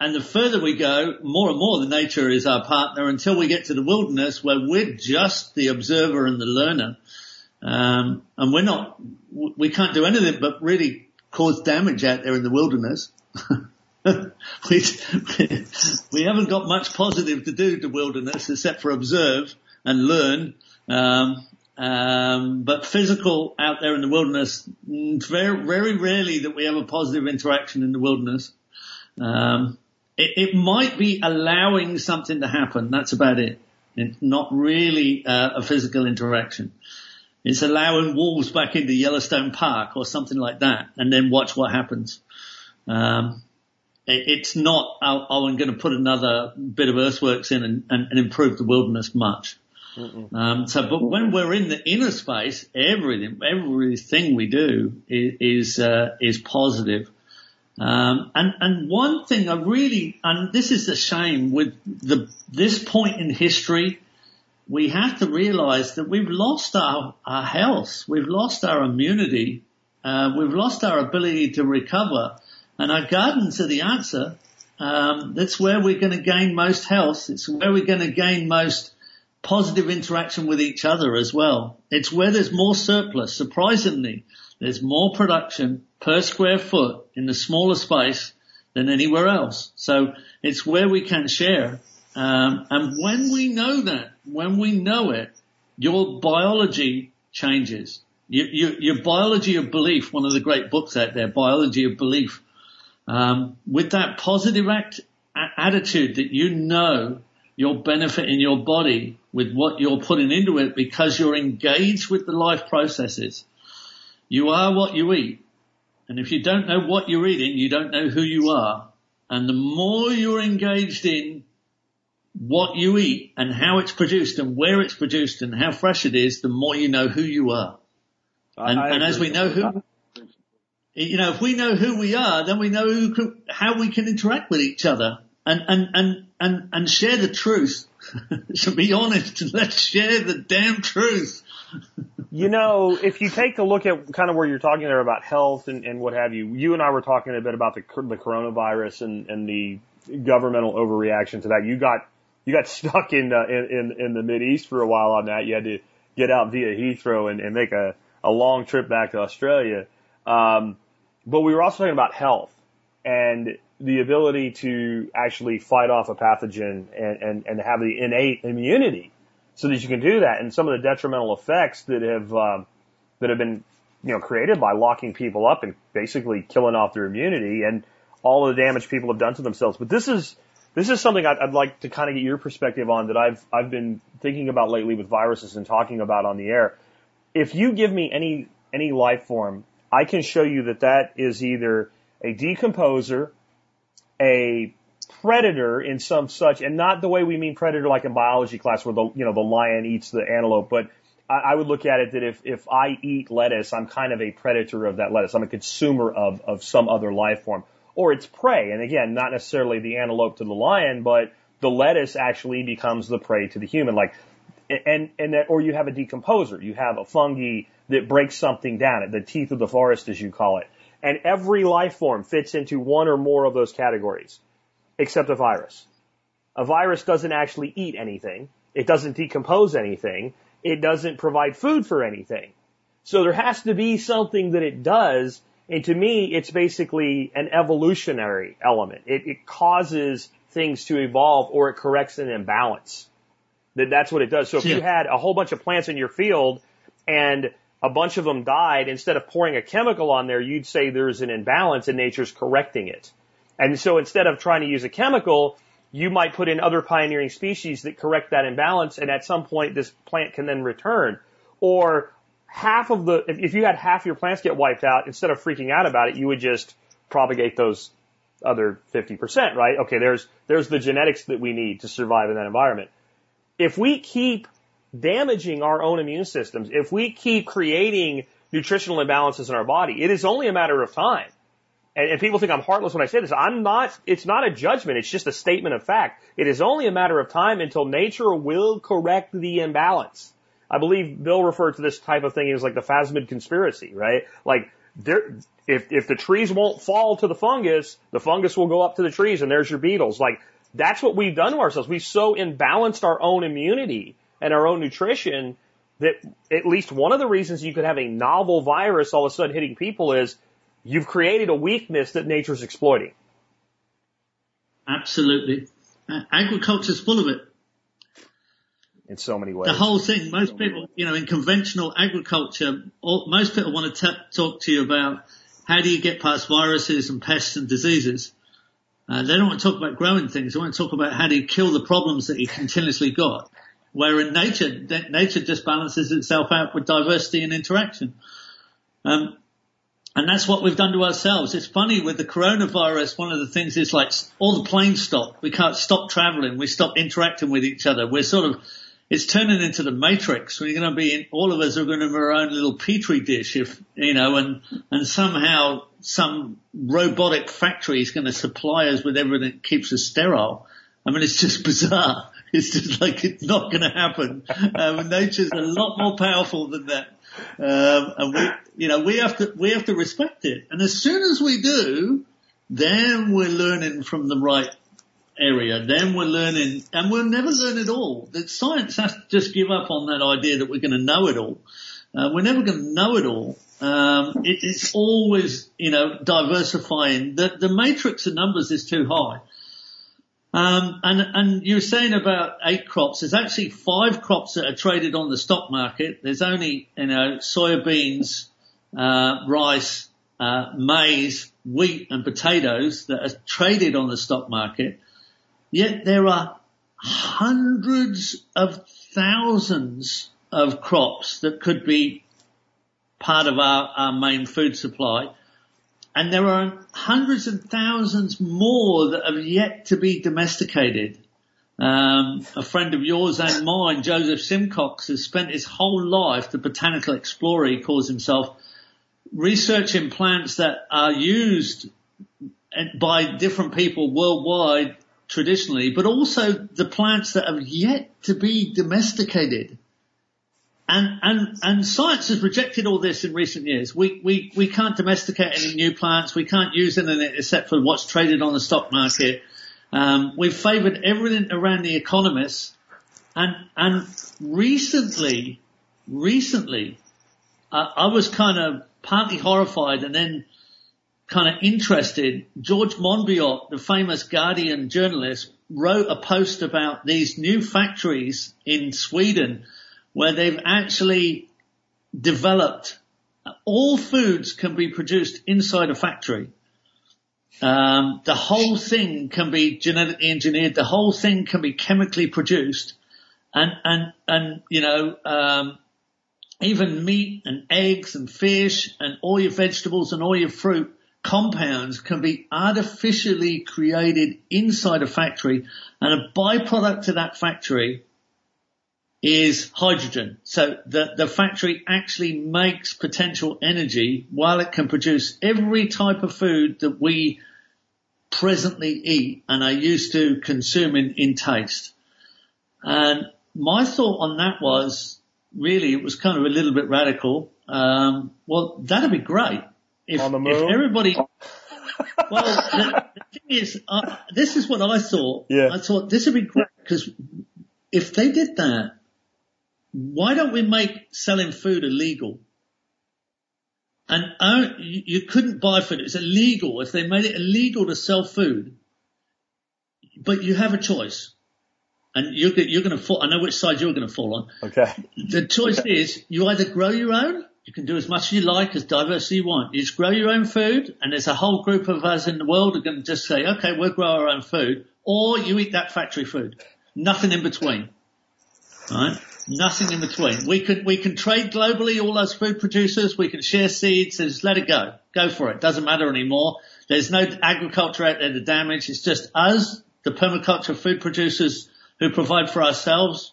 And the further we go, more and more the nature is our partner until we get to the wilderness where we're just the observer and the learner. Um, and we're not, we can't do anything but really cause damage out there in the wilderness. we, we haven't got much positive to do to wilderness except for observe and learn. Um, um, but physical out there in the wilderness, mm, very, very rarely that we have a positive interaction in the wilderness. Um, it, it might be allowing something to happen. That's about it. It's not really uh, a physical interaction. It's allowing wolves back into Yellowstone Park or something like that, and then watch what happens. Um, it, it's not. Oh, oh I'm going to put another bit of earthworks in and, and, and improve the wilderness much. Um, so, but when we're in the inner space, everything, everything we do is is, uh, is positive. Um, and and one thing I really, and this is a shame with the this point in history, we have to realise that we've lost our our health, we've lost our immunity, uh, we've lost our ability to recover, and our gardens are the answer. Um, that's where we're going to gain most health. It's where we're going to gain most positive interaction with each other as well. It's where there's more surplus. Surprisingly, there's more production per square foot in the smaller space than anywhere else. So it's where we can share. Um, and when we know that, when we know it, your biology changes. Your, your, your, biology of belief, one of the great books out there, biology of belief. Um, with that positive act, attitude that you know you're benefiting your body with what you're putting into it because you're engaged with the life processes. You are what you eat. And if you don't know what you're eating, you don't know who you are. And the more you're engaged in what you eat and how it's produced and where it's produced and how fresh it is, the more you know who you are. And, and as we know who, you know, if we know who we are, then we know who, how we can interact with each other and, and, and, and, and share the truth. to be honest, and let's share the damn truth. you know, if you take a look at kind of where you're talking there about health and, and what have you, you and I were talking a bit about the, the coronavirus and, and the governmental overreaction to that. You got, you got stuck in, uh, in, in, in the Mid East for a while on that. You had to get out via Heathrow and, and make a, a long trip back to Australia. Um, but we were also talking about health and the ability to actually fight off a pathogen and, and, and have the innate immunity so that you can do that. And some of the detrimental effects that have, um, that have been, you know, created by locking people up and basically killing off their immunity and all of the damage people have done to themselves. But this is, this is something I'd, I'd like to kind of get your perspective on that I've, I've been thinking about lately with viruses and talking about on the air. If you give me any, any life form, I can show you that that is either a decomposer, a predator in some such, and not the way we mean predator like in biology class where the, you know, the lion eats the antelope, but I, I would look at it that if, if I eat lettuce, I'm kind of a predator of that lettuce. I'm a consumer of, of some other life form. Or it's prey. And again, not necessarily the antelope to the lion, but the lettuce actually becomes the prey to the human. Like, and, and that, or you have a decomposer. You have a fungi that breaks something down, the teeth of the forest, as you call it. And every life form fits into one or more of those categories, except a virus. A virus doesn't actually eat anything. It doesn't decompose anything. It doesn't provide food for anything. So there has to be something that it does. And to me, it's basically an evolutionary element. It, it causes things to evolve or it corrects an imbalance. That that's what it does. So if you had a whole bunch of plants in your field and a bunch of them died, instead of pouring a chemical on there, you'd say there's an imbalance and nature's correcting it. And so instead of trying to use a chemical, you might put in other pioneering species that correct that imbalance and at some point this plant can then return. Or half of the, if, you had half your plants get wiped out, instead of freaking out about it, you would just propagate those other 50%, right? Okay, there's, there's the genetics that we need to survive in that environment. If we keep damaging our own immune systems, if we keep creating nutritional imbalances in our body, it is only a matter of time. And, and people think I'm heartless when I say this. I'm not, it's not a judgment. It's just a statement of fact. It is only a matter of time until nature will correct the imbalance. I believe Bill referred to this type of thing as like the phasmid conspiracy, right? Like there, if, if the trees won't fall to the fungus, the fungus will go up to the trees and there's your beetles. Like that's what we've done to ourselves. We've so imbalanced our own immunity and our own nutrition that at least one of the reasons you could have a novel virus all of a sudden hitting people is you've created a weakness that nature's exploiting. Absolutely. Uh, agriculture's full of it. In so many ways. The whole thing, most people, you know, in conventional agriculture, all, most people want to t- talk to you about how do you get past viruses and pests and diseases. Uh, they don't want to talk about growing things. They want to talk about how do you kill the problems that you continuously got. Where in nature, nature just balances itself out with diversity and interaction. Um, and that's what we've done to ourselves. It's funny with the coronavirus, one of the things is like all the planes stop. We can't stop traveling. We stop interacting with each other. We're sort of, it's turning into the matrix. We're going to be in, all of us are going to be our own little petri dish if, you know, and, and somehow some robotic factory is going to supply us with everything that keeps us sterile. I mean, it's just bizarre. It's just like it's not going to happen. Um, nature's a lot more powerful than that. Um, and we, you know, we have to, we have to respect it. And as soon as we do, then we're learning from the right area. Then we're learning, and we'll never learn it all. That science has to just give up on that idea that we're going to know it all. Uh, we're never going to know it all. Um, it, it's always, you know, diversifying. The, the matrix of numbers is too high. Um, and, and you were saying about eight crops. There's actually five crops that are traded on the stock market. There's only, you know, soybeans, uh, rice, uh, maize, wheat and potatoes that are traded on the stock market. Yet there are hundreds of thousands of crops that could be part of our, our main food supply and there are hundreds and thousands more that have yet to be domesticated. Um, a friend of yours and mine, Joseph Simcox, has spent his whole life, the botanical explorer he calls himself, researching plants that are used by different people worldwide traditionally, but also the plants that have yet to be domesticated. And, and, and science has rejected all this in recent years. We, we, we can't domesticate any new plants. We can't use any except for what's traded on the stock market. Um, we've favored everything around the economists. And, and recently, recently, uh, I was kind of partly horrified and then kind of interested. George Monbiot, the famous Guardian journalist, wrote a post about these new factories in Sweden where they've actually developed all foods can be produced inside a factory. Um, the whole thing can be genetically engineered. The whole thing can be chemically produced, and and and you know um, even meat and eggs and fish and all your vegetables and all your fruit compounds can be artificially created inside a factory, and a byproduct of that factory is hydrogen. So the, the factory actually makes potential energy while it can produce every type of food that we presently eat and are used to consuming in taste. And my thought on that was really it was kind of a little bit radical. Um, well, that'd be great if, On the moon? if everybody. well, the, the thing is, uh, this is what I thought. Yeah. I thought this would be great because if they did that, why don't we make selling food illegal? And uh, you couldn't buy food. It's illegal. If they made it illegal to sell food, but you have a choice. And you're, you're going to fall, I know which side you're going to fall on. Okay. The choice is you either grow your own, you can do as much as you like, as diverse as you want. You just grow your own food, and there's a whole group of us in the world who are going to just say, okay, we'll grow our own food, or you eat that factory food. Nothing in between. Right? Nothing in between. We can, we can trade globally, all those food producers, we can share seeds, just let it go. Go for it. Doesn't matter anymore. There's no agriculture out there to damage. It's just us, the permaculture food producers who provide for ourselves.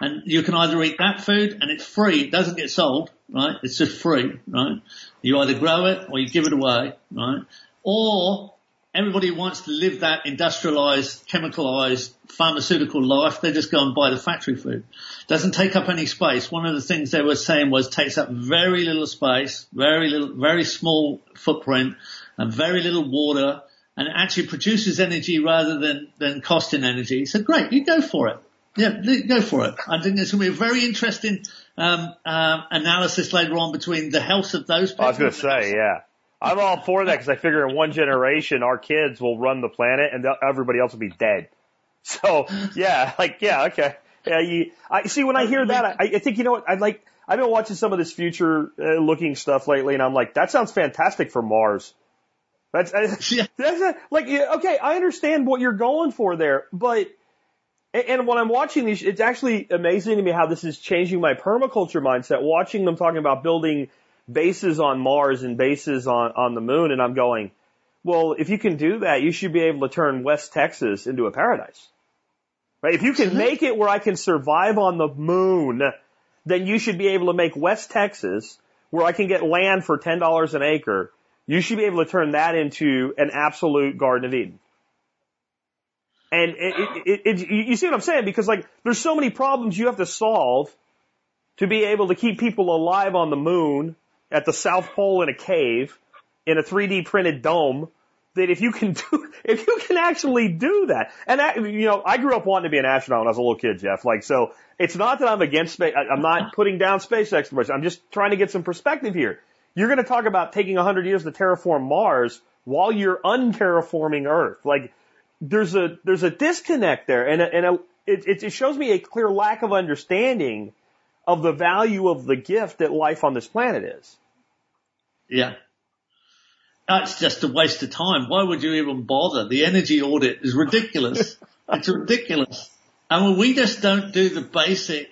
And you can either eat that food and it's free. It doesn't get sold, right? It's just free, right? You either grow it or you give it away, right? Or everybody wants to live that industrialized, chemicalized, pharmaceutical life. They just go and buy the factory food. Doesn't take up any space. One of the things they were saying was takes up very little space, very little, very small footprint and very little water and it actually produces energy rather than, than costing energy. So great, you go for it. Yeah, go for it. I think there's going to be a very interesting um, um, analysis later on between the health of those people. I was going to say, yeah. I'm all for that because I figure in one generation our kids will run the planet and everybody else will be dead. So yeah, like yeah, okay, yeah. You, I see when I hear that, I, I think you know what I like. I've been watching some of this future uh, looking stuff lately, and I'm like, that sounds fantastic for Mars. That's, Yeah. that's a, like okay, I understand what you're going for there, but and, and when I'm watching these, it's actually amazing to me how this is changing my permaculture mindset. Watching them talking about building bases on Mars and bases on, on the moon. And I'm going, well, if you can do that, you should be able to turn West Texas into a paradise. Right? If you can make it where I can survive on the moon, then you should be able to make West Texas where I can get land for $10 an acre. You should be able to turn that into an absolute Garden of Eden. And it, it, it, it, you see what I'm saying? Because like, there's so many problems you have to solve to be able to keep people alive on the moon, at the South Pole in a cave, in a 3D printed dome, that if you can do, if you can actually do that, and that, you know, I grew up wanting to be an astronaut when I was a little kid, Geoff. Like, so it's not that I'm against space. I'm not putting down space exploration. I'm just trying to get some perspective here. You're going to talk about taking 100 years to terraform Mars while you're unterraforming Earth. Like, there's a there's a disconnect there, and a, and a, it it shows me a clear lack of understanding of the value of the gift that life on this planet is. Yeah. That's just a waste of time. Why would you even bother? The energy audit is ridiculous. it's ridiculous. And we just don't do the basic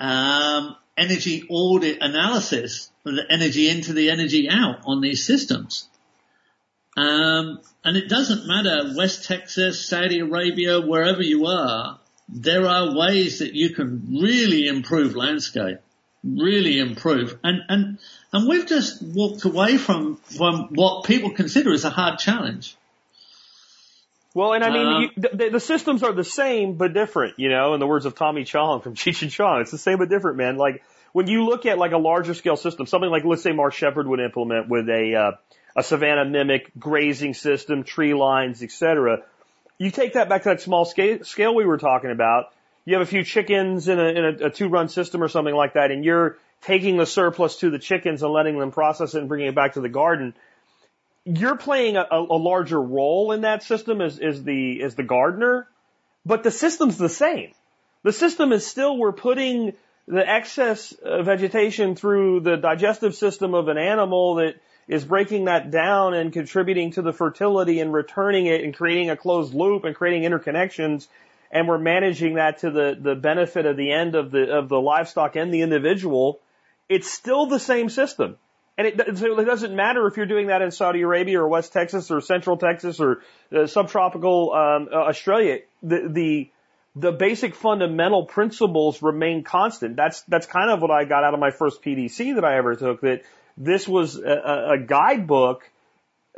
um, energy audit analysis, of the energy into the energy out on these systems. Um, and it doesn't matter West Texas, Saudi Arabia, wherever you are, there are ways that you can really improve landscape, really improve. And, and, and we've just walked away from, from what people consider as a hard challenge. Well, and I mean, Uh, you, the, the systems are the same but different. You know, in the words of Tommy Chong from Cheech and Chong, it's the same but different, man. Like when you look at like a larger scale system, something like let's say Mark Shepard would implement with a uh, a savanna mimic grazing system, tree lines, etc. You take that back to that small scale, scale we were talking about. You have a few chickens in a, in a, a two run system or something like that, and you're taking the surplus to the chickens and letting them process it and bringing it back to the garden you're playing a, a larger role in that system as, as the as the gardener, but the system's the same. The system is still we're putting the excess uh, vegetation through the digestive system of an animal that is breaking that down and contributing to the fertility and returning it and creating a closed loop and creating interconnections and we're managing that to the, the benefit of the end of the of the livestock and the individual. It's still the same system. And it, it doesn't matter if you're doing that in Saudi Arabia or West Texas or Central Texas or uh, subtropical um, uh, Australia. The, the the basic fundamental principles remain constant. That's that's kind of what I got out of my first PDC that I ever took. That this was a, a guidebook,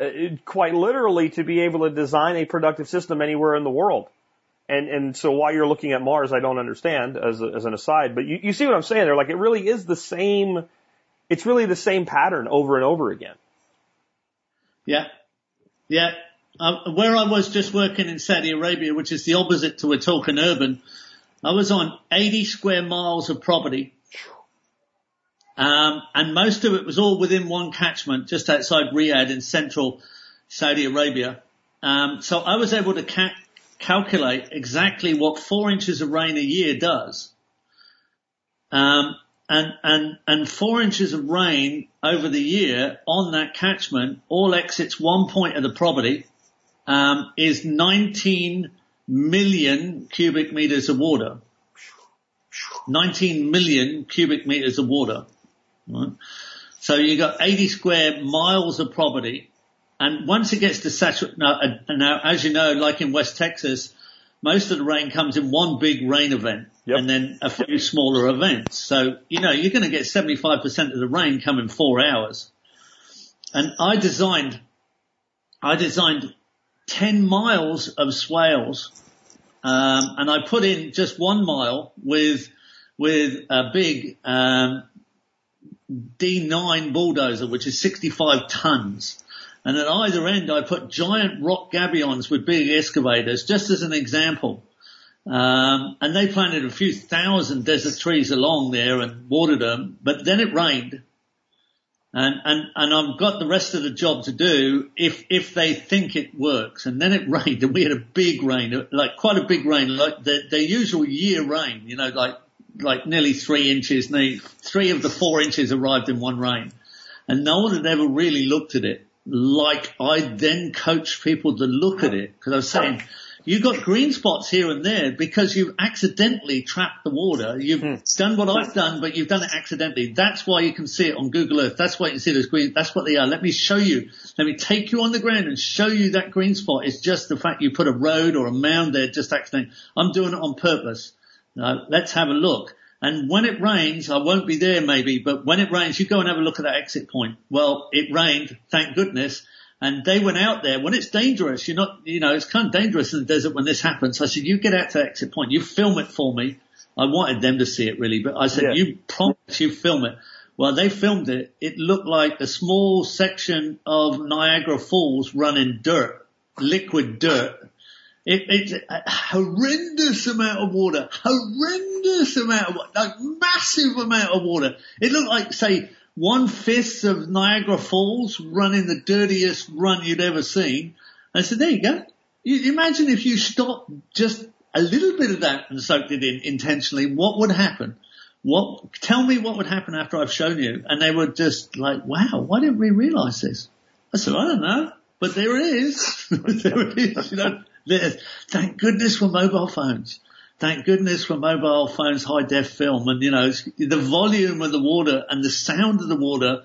uh, quite literally, to be able to design a productive system anywhere in the world. And and so why you're looking at Mars, I don't understand as a, as an aside. But you, you see what I'm saying there? Like it really is the same it's really the same pattern over and over again. Yeah. Yeah. Uh, where I was just working in Saudi Arabia, which is the opposite to Wetumpka Urban, I was on 80 square miles of property. Um, and most of it was all within one catchment just outside Riyadh in central Saudi Arabia. Um, so I was able to ca- calculate exactly what four inches of rain a year does. Um, and, and, and four inches of rain over the year on that catchment all exits one point of the property, um, is 19 million cubic meters of water. 19 million cubic meters of water. Right? So you got 80 square miles of property, and once it gets to saturate, now, uh, now, as you know, like in West Texas, most of the rain comes in one big rain event Yep. and then a few smaller events. So, you know, you're going to get 75% of the rain come in four hours. And I designed, I designed 10 miles of swales, um, and I put in just one mile with, with a big, um, D9 bulldozer, which is 65 tons. And at either end, I put giant rock gabions with big excavators, just as an example. Um, and they planted a few thousand desert trees along there and watered them, but then it rained. And, and, and I've got the rest of the job to do if, if they think it works. And then it rained and we had a big rain, like quite a big rain, like the, the usual year rain, you know, like, like nearly three inches, nearly three of the four inches arrived in one rain. And no one had ever really looked at it like I then coached people to look at it because I was saying, you've got green spots here and there because you've accidentally trapped the water. You've hmm. done what I've done, but you've done it accidentally. That's why you can see it on Google Earth. That's why you can see those green. That's what they are. Let me show you. Let me take you on the ground and show you that green spot. It's just the fact you put a road or a mound there just accidentally. I'm doing it on purpose. Now, let's have a look. And when it rains, I won't be there maybe, but when it rains, you go and have a look at that exit point. Well, it rained, thank goodness. And they went out there when it's dangerous. You're not, you know, it's kind of dangerous in the desert when this happens. So I said, you get out to the exit point, you film it for me. I wanted them to see it really, but I said, Yeah. you promise you film it. Well, they filmed it. It looked like a small section of Niagara Falls running dirt, liquid dirt. It, it's a horrendous amount of water, horrendous amount of like massive amount of water. It looked like, say, one fifth of Niagara Falls running the dirtiest run you'd ever seen. I said, there you go. You imagine if you stopped just a little bit of that and soaked it in intentionally, what would happen? What, tell me what would happen after I've shown you. And they were just like, wow, why didn't we realize this? I said, I don't know, but there it is. there it is. You know, thank goodness for mobile phones. Thank goodness for mobile phones high def film and you know, the volume of the water and the sound of the water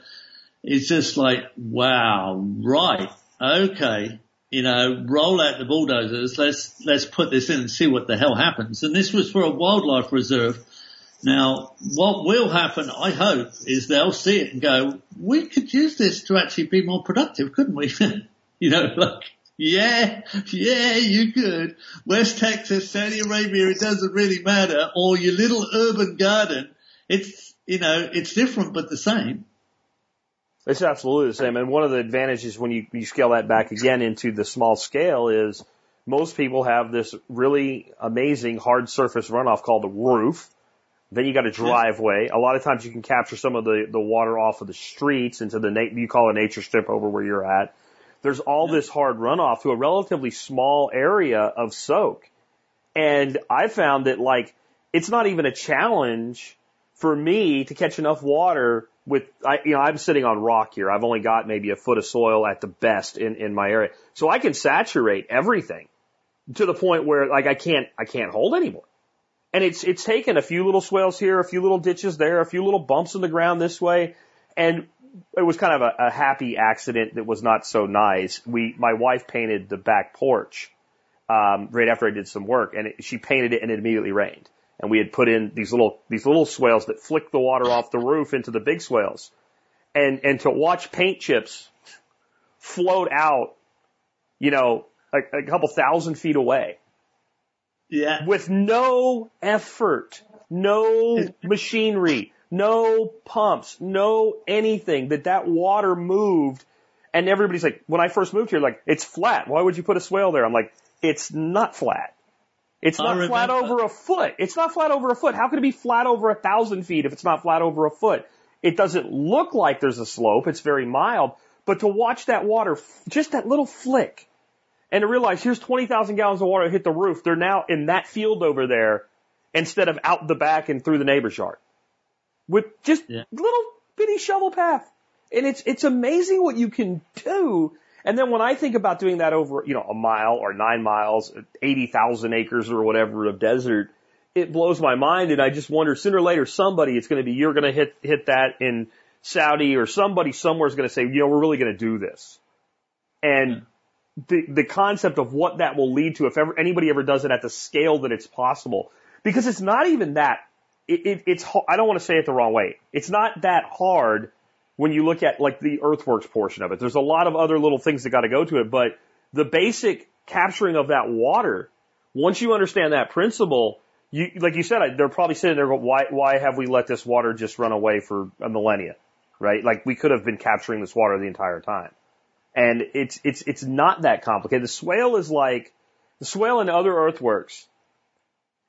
is just like, wow, right. Okay. You know, roll out the bulldozers. Let's, let's put this in and see what the hell happens. And this was for a wildlife reserve. Now, what will happen, I hope, is they'll see it and go, we could use this to actually be more productive, couldn't we? you know, like, yeah, yeah, you could. West Texas, Saudi Arabia, it doesn't really matter. Or your little urban garden. It's, you know, it's different but the same. It's absolutely the same. And one of the advantages when you, you scale that back again into the small scale is most people have this really amazing hard surface runoff called a roof. Then you got a driveway. A lot of times you can capture some of the, the water off of the streets into the, na- you call a nature strip over where you're at. There's all this hard runoff to a relatively small area of soak. And I found that like, it's not even a challenge for me to catch enough water with, I, you know, I'm sitting on rock here. I've only got maybe a foot of soil at the best in, in my area. So I can saturate everything to the point where like I can't, I can't hold anymore. And it's, it's taken a few little swales here, a few little ditches there, a few little bumps in the ground this way. And it was kind of a, a happy accident that was not so nice. We, my wife painted the back porch, um, right after I did some work and it, she painted it and it immediately rained. And we had put in these little, these little swales that flick the water off the roof into the big swales. And, and to watch paint chips float out, you know, a, a couple thousand feet away Yeah. with no effort, no machinery, no pumps, no anything that that water moved. And everybody's like, when I first moved here, like, it's flat. Why would you put a swale there? I'm like, it's not flat. It's not flat over a foot. It's not flat over a foot. How could it be flat over a thousand feet if it's not flat over a foot? It doesn't look like there's a slope. It's very mild. But to watch that water, just that little flick, and to realize here's 20,000 gallons of water hit the roof. They're now in that field over there instead of out the back and through the neighbor's yard with just Yeah. little bitty shovel path. And it's, it's amazing what you can do. And then when I think about doing that over, you know, a mile or nine miles, 80,000 acres or whatever of desert, it blows my mind. And I just wonder sooner or later somebody, it's going to be, you're going to hit, hit that in Saudi or somebody somewhere is going to say, you know, we're really going to do this. And the, the concept of what that will lead to if ever anybody ever does it at the scale that it's possible, because it's not even that, it, it, it's, I don't want to say it the wrong way. It's not that hard when you look at like the earthworks portion of it. There's a lot of other little things that got to go to it, but the basic capturing of that water, once you understand that principle, you, like you said, they're probably sitting there going, why, why have we let this water just run away for a millennia? Right? Like we could have been capturing this water the entire time. And it's, it's, it's not that complicated. The swale is like, the swale and other earthworks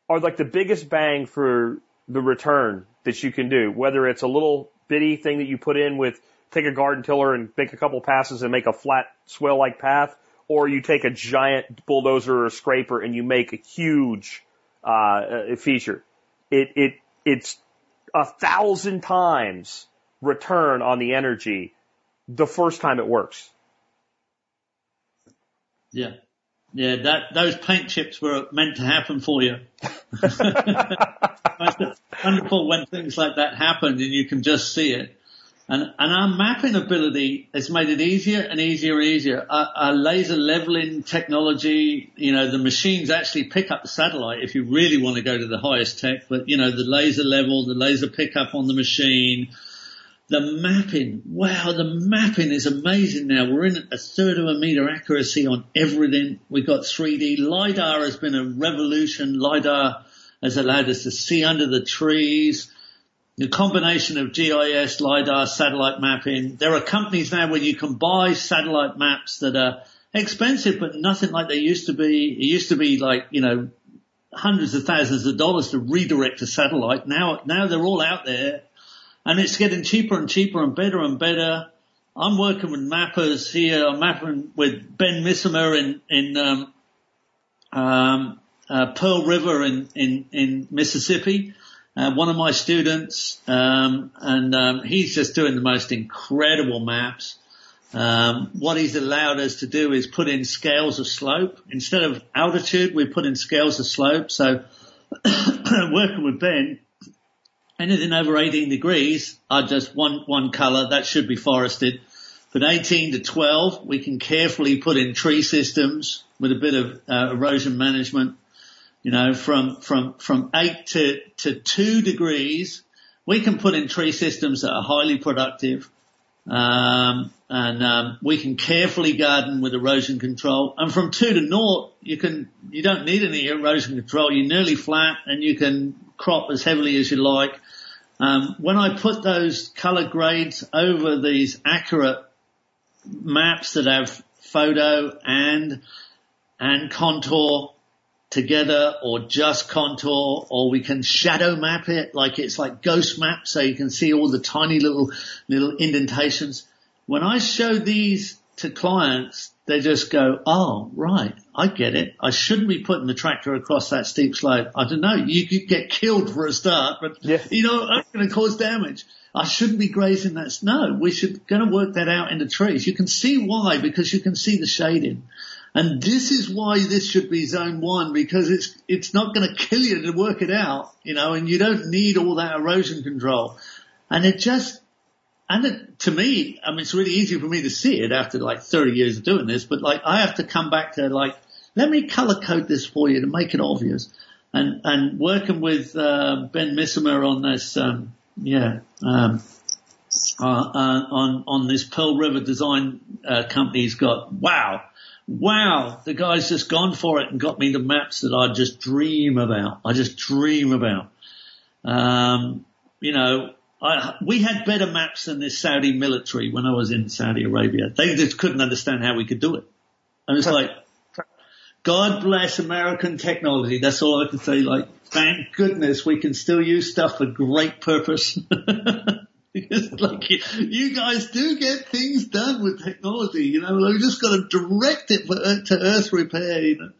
are like the biggest bang for the return that you can do, whether it's a little bitty thing that you put in with, take a garden tiller and make a couple passes and make a flat swale like path, or you take a giant bulldozer or scraper and you make a huge, uh, feature. It, it, it's a thousand times return on the energy the first time it works. Yeah. Yeah, that, those paint chips were meant to happen for you. wonderful when things like that happen and you can just see it. And, and our mapping ability has made it easier and easier and easier. Our, our laser leveling technology, you know, the machines actually pick up the satellite if you really want to go to the highest tech, but you know, the laser level, the laser pickup on the machine, the mapping, wow, the mapping is amazing now. We're in a third of a meter accuracy on everything. We've got 3D. LiDAR has been a revolution. LiDAR has allowed us to see under the trees. The combination of GIS, LiDAR, satellite mapping. There are companies now where you can buy satellite maps that are expensive, but nothing like they used to be. It used to be like, you know, hundreds of thousands of dollars to redirect a satellite. Now, now they're all out there and it's getting cheaper and cheaper and better and better. I'm working with mappers here. I'm mapping with Ben Messimer in in um, um, uh, Pearl River in in, in Mississippi. Uh, one of my students, um, and um, he's just doing the most incredible maps. Um, what he's allowed us to do is put in scales of slope instead of altitude. We put in scales of slope. So working with Ben, anything over 18 degrees are just one, one color. That should be forested. But 18 to 12, we can carefully put in tree systems with a bit of uh, erosion management. You know, from, from, from 8 to, to 2 degrees, we can put in tree systems that are highly productive. Um, and um, we can carefully garden with erosion control. And from two to naught, you can you don't need any erosion control. You're nearly flat, and you can crop as heavily as you like. Um, when I put those color grades over these accurate maps that have photo and and contour together or just contour or we can shadow map it like it's like ghost map so you can see all the tiny little little indentations. When I show these to clients, they just go, oh, right, I get it. I shouldn't be putting the tractor across that steep slope. I don't know. You could get killed for a start, but Yeah. you know, I'm going to cause damage. I shouldn't be grazing that snow. We should going to work that out in the trees. You can see why because you can see the shading. And this is why this should be zone one because it's, it's not going to kill you to work it out, you know, and you don't need all that erosion control. And it just, and it, to me, I mean, it's really easy for me to see it after like 30 years of doing this, but like I have to come back to like, let me color code this for you to make it obvious. And, and working with, uh, Ben Missimer on this, um, yeah, um, uh, uh, on, on this Pearl River design, uh, company he's got, wow, wow, the guy's just gone for it and got me the maps that I just dream about. I just dream about. Um, you know, I, we had better maps than this Saudi military when I was in Saudi Arabia. They just couldn't understand how we could do it. And it's like, God bless American technology. That's all I can say. Like, thank goodness we can still use stuff for great purpose. because like you, guys do get things done with technology, you know, we just got to direct it to earth repair, you know.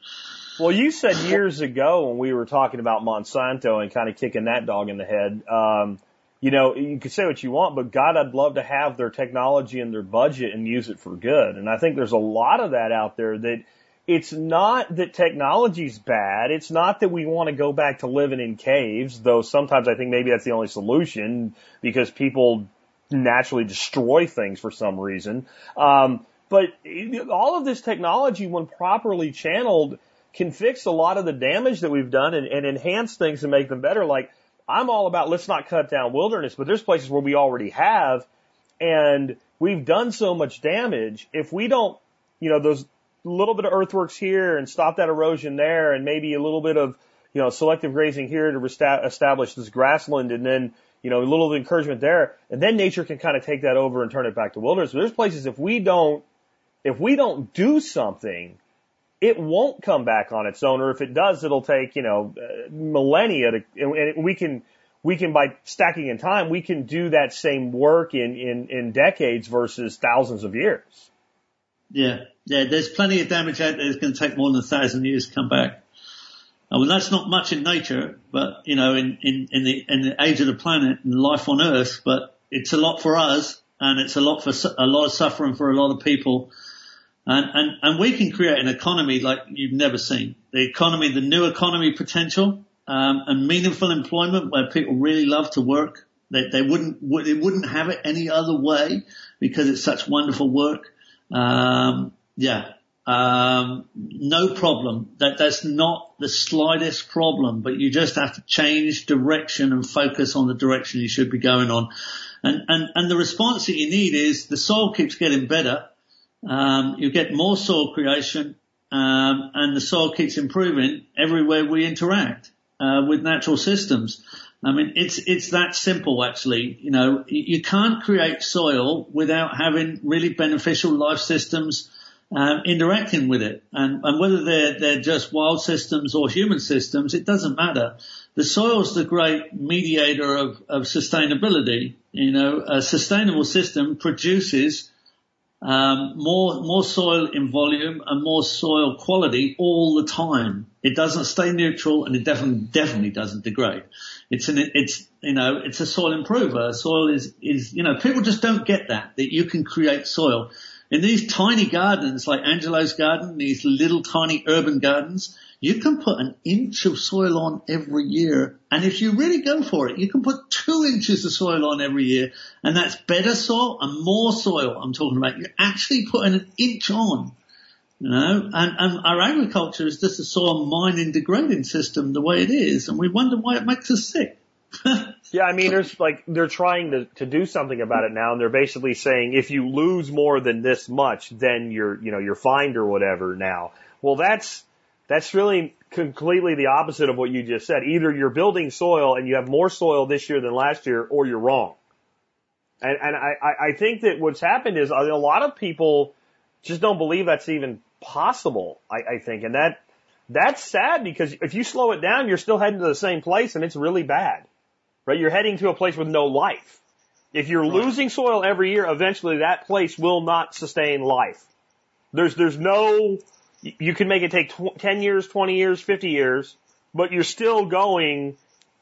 Well, you said years ago when we were talking about Monsanto and kind of kicking that dog in the head, um, you know, you could say what you want, but God, I'd love to have their technology and their budget and use it for good. And I think there's a lot of that out there that it's not that technology's bad. It's not that we want to go back to living in caves, though sometimes I think maybe that's the only solution because people naturally destroy things for some reason. Um, But all of this technology, when properly channeled, can fix a lot of the damage that we've done and, and enhance things and make them better. Like I'm all about let's not cut down wilderness, but there's places where we already have and we've done so much damage. If we don't, you know, those little bit of earthworks here and stop that erosion there and maybe a little bit of, you know, selective grazing here to establish this grassland and then, you know, a little encouragement there. And then nature can kind of take that over and turn it back to wilderness. But there's places if we don't, if we don't do something, it won't come back on its own, or if it does, it'll take, you know, uh, millennia to, and we can, we can by stacking in time, we can do that same work in, in, in decades versus thousands of years. Yeah, yeah. There's plenty of damage out there. It's going to take more than a thousand years to come back. I mean, that's not much in nature, but you know, in, in, in the in the age of the planet and life on Earth, but it's a lot for us, and it's a lot for a lot of suffering for a lot of people. And, and, and we can create an economy like you've never seen. The economy, the new economy potential, um, and meaningful employment where people really love to work. They, they wouldn't, they wouldn't have it any other way because it's such wonderful work. Um, yeah. Um, no problem. That, that's not the slightest problem, but you just have to change direction and focus on the direction you should be going on. And, and, and the response that you need is the soil keeps getting better. Um, you get more soil creation, um, and the soil keeps improving everywhere we interact uh, with natural systems. I mean, it's it's that simple actually. You know, you can't create soil without having really beneficial life systems um, interacting with it, and and whether they're they're just wild systems or human systems, it doesn't matter. The soil's the great mediator of of sustainability. You know, a sustainable system produces um, more more soil in volume and more soil quality all the time. It doesn't stay neutral, and it definitely definitely doesn't degrade. It's an it's you know it's a soil improver. Soil is is you know people just don't get that that you can create soil in these tiny gardens like Angelo's garden, these little tiny urban gardens. You can put an inch of soil on every year. And if you really go for it, you can put two inches of soil on every year. And that's better soil and more soil I'm talking about. You're actually putting an inch on. You know, and, and our agriculture is just a soil mining degrading system the way it is. And we wonder why it makes us sick. Yeah, I mean, there's like, they're trying to, to do something about it now, and they're basically saying if you lose more than this much, then you're, you know, you're fined or whatever now. Well, that's, that's really completely the opposite of what you just said. Either you're building soil and you have more soil this year than last year, or you're wrong. And, and I, I think that what's happened is uh, a lot of people just don't believe that's even possible, I, I think. And that, that's sad because if you slow it down, you're still heading to the same place and it's really bad right? You're heading to a place with no life. If you're right. losing soil every year, eventually that place will not sustain life. There's, there's no, you can make it take tw- 10 years, 20 years, 50 years, but you're still going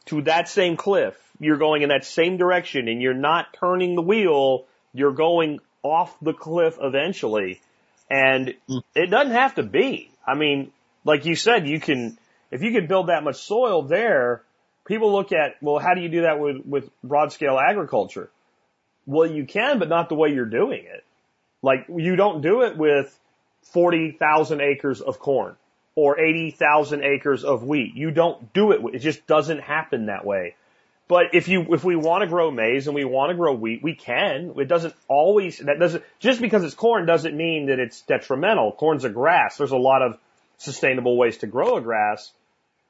to that same cliff. You're going in that same direction and you're not turning the wheel. You're going off the cliff eventually. And mm. it doesn't have to be. I mean, like you said, you can, if you can build that much soil there, people look at, well, how do you do that with, with broad scale agriculture? Well, you can, but not the way you're doing it. Like, you don't do it with 40,000 acres of corn or 80,000 acres of wheat. You don't do it. It just doesn't happen that way. But if you, if we want to grow maize and we want to grow wheat, we can. It doesn't always, that doesn't, just because it's corn doesn't mean that it's detrimental. Corn's a grass. There's a lot of sustainable ways to grow a grass.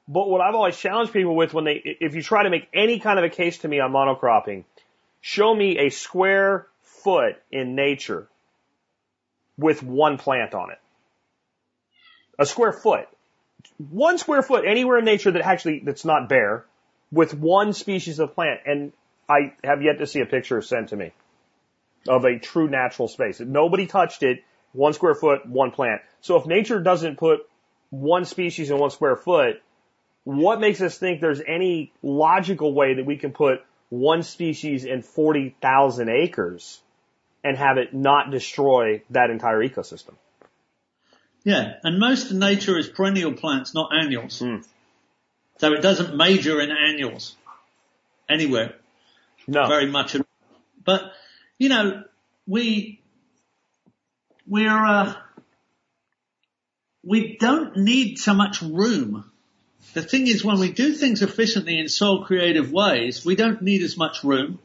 But what I've always challenged people with when they, if you try to make any kind of a case to me on monocropping, show me a square foot in nature with one plant on it. A square foot. One square foot anywhere in nature that actually, that's not bare with one species of plant. And I have yet to see a picture sent to me of a true natural space. Nobody touched it. One square foot, one plant. So if nature doesn't put one species in one square foot, what makes us think there's any logical way that we can put one species in 40,000 acres and have it not destroy that entire ecosystem? Yeah, and most of nature is perennial plants, not annuals. Mm. So it doesn't major in annuals anywhere. No. Very much. But, you know, we, we're, uh, we don't need so much room. The thing is when we do things efficiently in soil creative ways, we don't need as much room.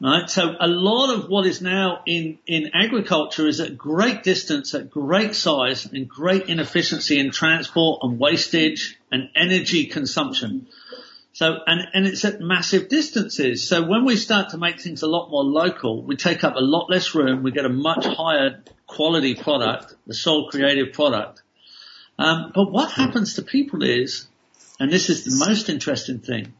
Right? So a lot of what is now in, in agriculture is at great distance, at great size and great inefficiency in transport and wastage and energy consumption. So, and, and it's at massive distances. So when we start to make things a lot more local, we take up a lot less room, we get a much higher quality product, the soil creative product. Um, but what happens to people is, and this is the most interesting thing,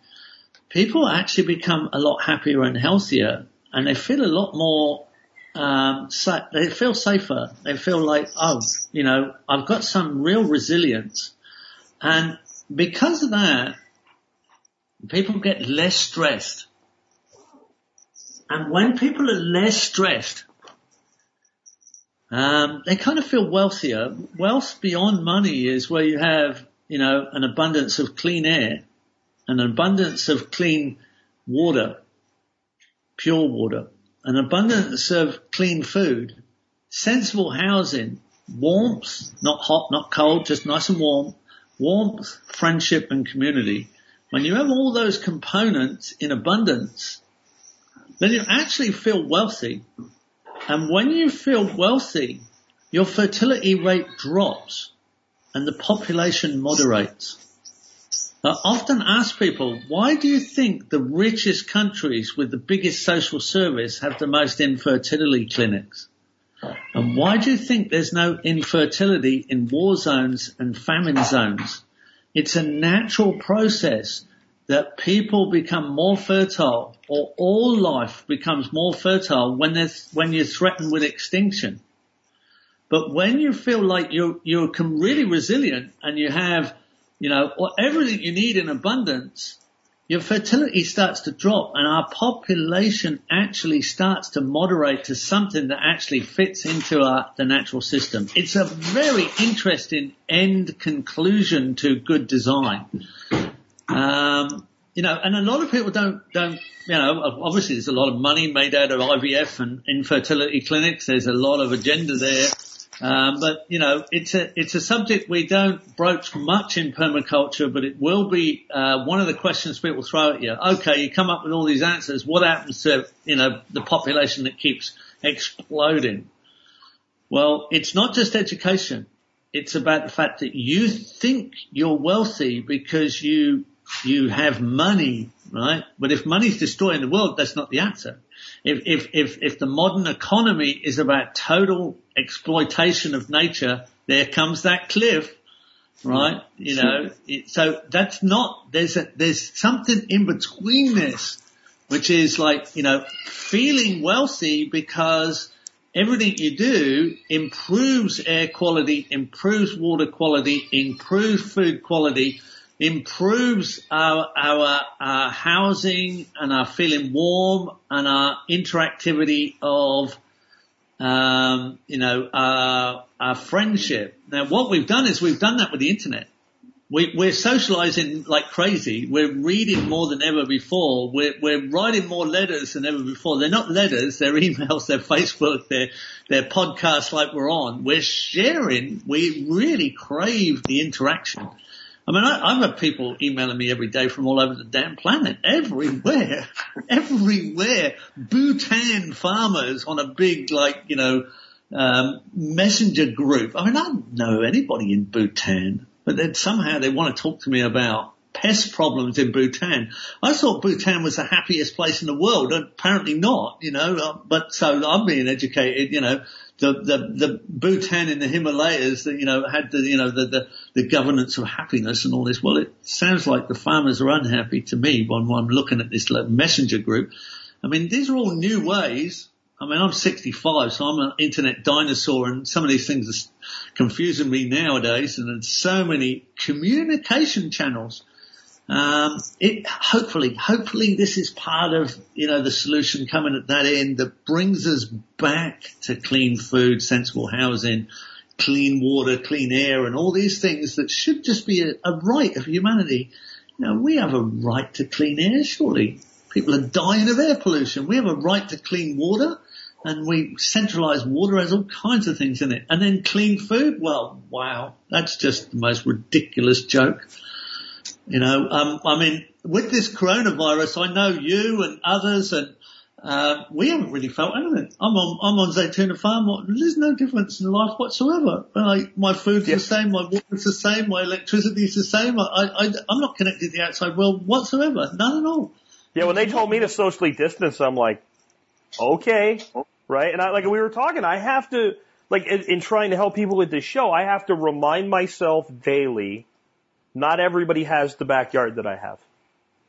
people actually become a lot happier and healthier and they feel a lot more um, sa- they feel safer. They feel like, oh, you know, I've got some real resilience. And because of that, people get less stressed. And when people are less stressed, um, they kind of feel wealthier. Wealth beyond money is where you have, you know, an abundance of clean air, an abundance of clean water, pure water, an abundance of clean food, sensible housing, warmth, not hot, not cold, just nice and warm, warmth, friendship and community. When you have all those components in abundance, then you actually feel wealthy. And when you feel wealthy, your fertility rate drops and the population moderates. I often ask people, why do you think the richest countries with the biggest social service have the most infertility clinics? And why do you think there's no infertility in war zones and famine zones? It's a natural process that people become more fertile or all life becomes more fertile when when you're threatened with extinction. But when you feel like you you can really resilient and you have, you know, everything you need in abundance, your fertility starts to drop and our population actually starts to moderate to something that actually fits into our, the natural system. It's a very interesting end conclusion to good design. Um, you know, and a lot of people don't, don't, you know, obviously there's a lot of money made out of IVF and infertility clinics. There's a lot of agenda there. Um, but you know, it's a it's a subject we don't broach much in permaculture, but it will be uh, one of the questions people throw at you. Okay, you come up with all these answers. What happens to you know the population that keeps exploding? Well, it's not just education. It's about the fact that you think you're wealthy because you you have money, right? But if money's destroying the world, that's not the answer. If, if, if, if the modern economy is about total exploitation of nature, there comes that cliff, right? You know, it, so that's not, there's a, there's something in between this, which is like, you know, feeling wealthy because everything you do improves air quality, improves water quality, improves food quality, improves our, our, our housing and our feeling warm and our interactivity of, um, you know, our, our friendship. Now what we've done is we've done that with the internet. We, we're socializing like crazy. We're reading more than ever before. We're, we're writing more letters than ever before. They're not letters, they're emails, they're Facebook, they're, they're podcasts like we're on. We're sharing. We really crave the interaction. I mean, I, I've had people emailing me every day from all over the damn planet, everywhere, everywhere. Bhutan farmers on a big, like, you know, um, messenger group. I mean, I don't know anybody in Bhutan, but then somehow they want to talk to me about pest problems in Bhutan. I thought Bhutan was the happiest place in the world. Apparently not, you know, uh, but so I'm being educated, you know, the, the, the Bhutan in the Himalayas that, you know, had the, you know, the, the, the governance of happiness and all this. Well, it sounds like the farmers are unhappy to me when I'm looking at this messenger group. I mean, these are all new ways. I mean, I'm 65, so I'm an internet dinosaur and some of these things are confusing me nowadays and there's so many communication channels. Um, it hopefully, hopefully this is part of you know the solution coming at that end that brings us back to clean food, sensible housing, clean water, clean air, and all these things that should just be a, a right of humanity. You know, we have a right to clean air, surely. People are dying of air pollution. We have a right to clean water. and we centralized water has all kinds of things in it. And then clean food, well, wow, that's just the most ridiculous joke. You know, um, I mean, with this coronavirus, I know you and others and uh, we haven't really felt anything. I'm on, I'm on Zaytuna Farm. There's no difference in life whatsoever. Like, my food's Yeah. the same, my water's the same, my electricity's the same. I, I, I'm not connected to the outside world whatsoever. None at all. Yeah, when they told me to socially distance, I'm like, okay, right? And I, like we were talking, I have to, like, in, in trying to help people with this show, I have to remind myself daily, not everybody has the backyard that I have.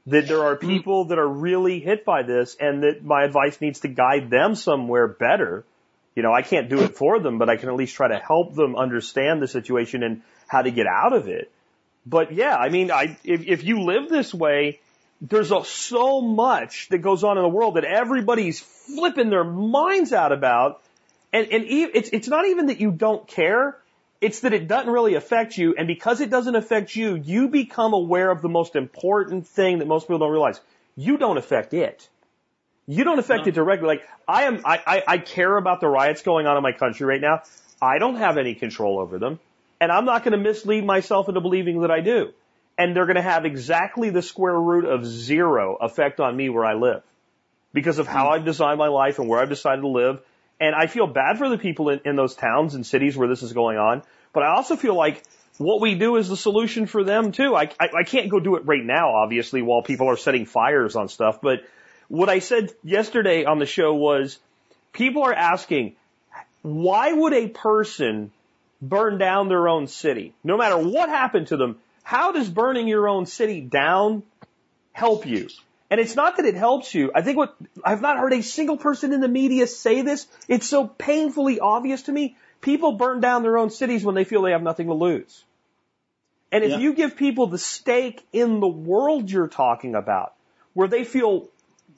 That there are hmm. people that are really hit by this and that my advice needs to guide them somewhere better. You know, I can't do it for them, but I can at least try to help them understand the situation and how to get out of it. But yeah, I mean, I, if, if you live this way, there's a, so much that goes on in the world that everybody's flipping their minds out about. And, and e- it's, it's not even that you don't care. It's that it doesn't really affect you. And because it doesn't affect you, you become aware of the most important thing that most people don't realize. You don't affect it. You don't affect it directly. Like I am, I, I, I care about the riots going on in my country right now. I don't have any control over them. And I'm not going to mislead myself into believing that I do. And they're going to have exactly the square root of zero effect on me where I live because of how hmm. I've designed my life and where I've decided to live. And I feel bad for the people in, in those towns and cities where this is going on. But I also feel like what we do is the solution for them too. I, I, I can't go do it right now, obviously, while people are setting fires on stuff. But what I said yesterday on the show was people are asking, why would a person burn down their own city? No matter what happened to them, how does burning your own city down help you? And it's not that it helps you. I think what, I've not heard a single person in the media say this. It's so painfully obvious to me. People burn down their own cities when they feel they have nothing to lose. And if Yeah. you give people the stake in the world you're talking about, where they feel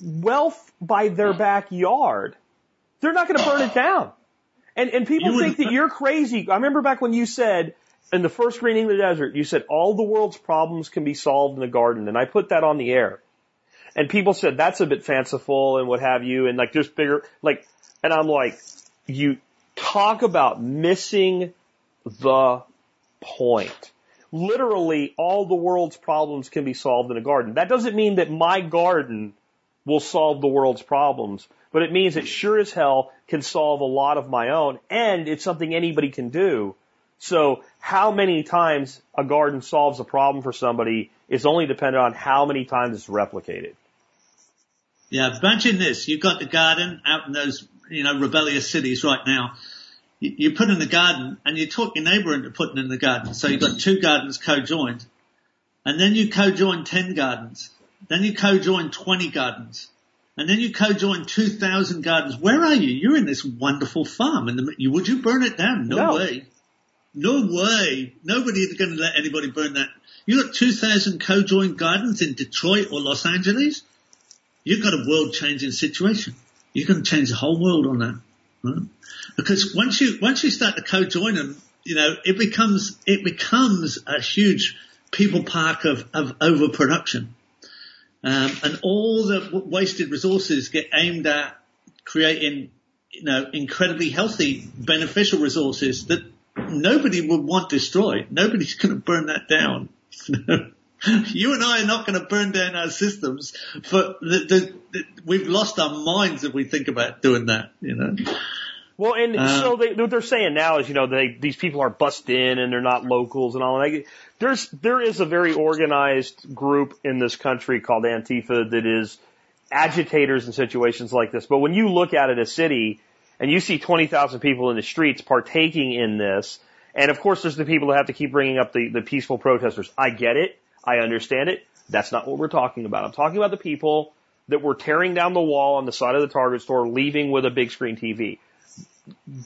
wealth by their backyard, they're not going to burn it down. And, and people think that you're crazy. I remember back when you said, in the first greening of the desert, you said all the world's problems can be solved in the garden. And I put that on the air. And people said that's a bit fanciful and what have you. And like there's bigger, like, and I'm like, you talk about missing the point. Literally all the world's problems can be solved in a garden. That doesn't mean that my garden will solve the world's problems, but it means it sure as hell can solve a lot of my own and it's something anybody can do. So how many times a garden solves a problem for somebody is only dependent on how many times it's replicated. Yeah, imagine this. You've got the garden out in those, you know, rebellious cities right now. You, you put in the garden and you talk your neighbour into putting in the garden. So you've got two gardens co-joined. And then you co-join 10 gardens. Then you co-join 20 gardens. And then you co-join 2,000 gardens. Where are you? You're in this wonderful farm. And the, you, would you burn it down? No, No. way. No way. Nobody's going to let anybody burn that. You got 2,000 co-joined gardens in Detroit or Los Angeles? You've got a world changing situation. Going to change the whole world on that. Right? Because once you, once you start to co-join them, you know, it becomes, it becomes a huge people park of, of overproduction. Um, and all the w- wasted resources get aimed at creating, you know, incredibly healthy, beneficial resources that nobody would want destroyed. Nobody's going to burn that down. you and I are not going to burn down our systems for the, the, the, we've lost our minds if we think about doing that, you know. Well, and Uh, so they, what they're saying now is, you know, they, these people are bussed in and they're not locals and all that. There's, there is a very organized group in this country called Antifa that is agitators in situations like this. But when you look at it, a city, and you see 20,000 people in the streets partaking in this, and of course there's the people that have to keep bringing up the, the peaceful protesters. I get it. I understand it. That's not what we're talking about. I'm talking about the people that were tearing down the wall on the side of the Target store, leaving with a big screen TV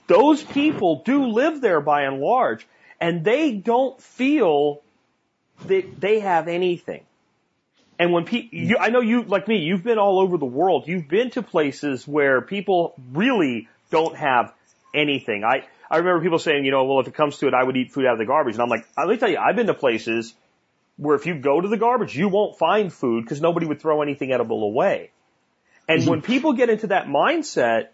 those people do live there by and large, and they don't feel that they have anything. And when people, you, I know you, like me, you've been all over the world. You've been to places where people really don't have anything. I, I remember people saying, you know, well, if it comes to it, I would eat food out of the garbage. And I'm like, let me tell you, I've been to places where if you go to the garbage, you won't find food because nobody would throw anything edible away. And when mm-hmm. people get into that mindset,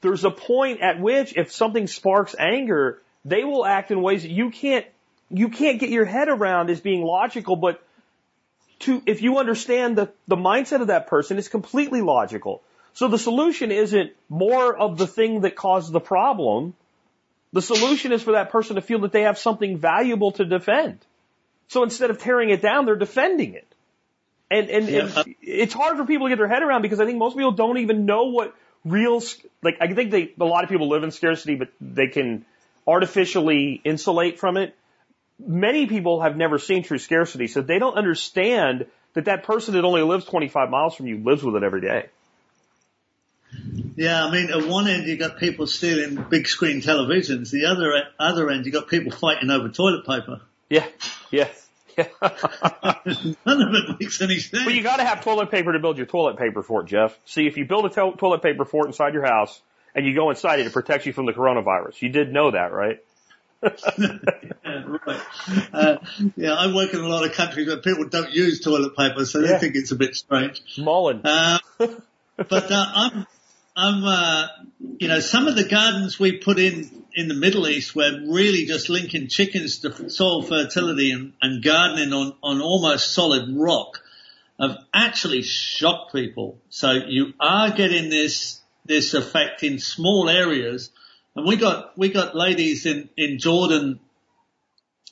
there's a point at which if something sparks anger, they will act in ways that you can't you can't get your head around as being logical, but to if you understand the, the mindset of that person, it's completely logical. So the solution isn't more of the thing that caused the problem. The solution is for that person to feel that they have something valuable to defend. So instead of tearing it down, they're defending it. And, and, Yeah. and it's hard for people to get their head around because I think most people don't even know what real, like, I think they, a lot of people live in scarcity, but they can artificially insulate from it. Many people have never seen true scarcity, so they don't understand that that person that only lives 25 miles from you lives with it every day. Yeah, I mean, at one end you got people stealing big screen televisions. The other other end you got people fighting over toilet paper. Yeah, yeah, yeah. None of it makes any sense. But you got to have toilet paper to build your toilet paper fort, Geoff. See, if you build a to- toilet paper fort inside your house and you go inside it, it protects you from the coronavirus. You did know that, right? Yeah, right. Uh, yeah, I work in a lot of countries where people don't use toilet paper, so they Yeah. think it's a bit strange. Mullen. Uh, but uh, I'm, I'm, uh, you know, some of the gardens we put in in the Middle East where really just linking chickens to soil fertility and, and gardening on on almost solid rock have actually shocked people. So you are getting this this effect in small areas, and we got we got ladies in in Jordan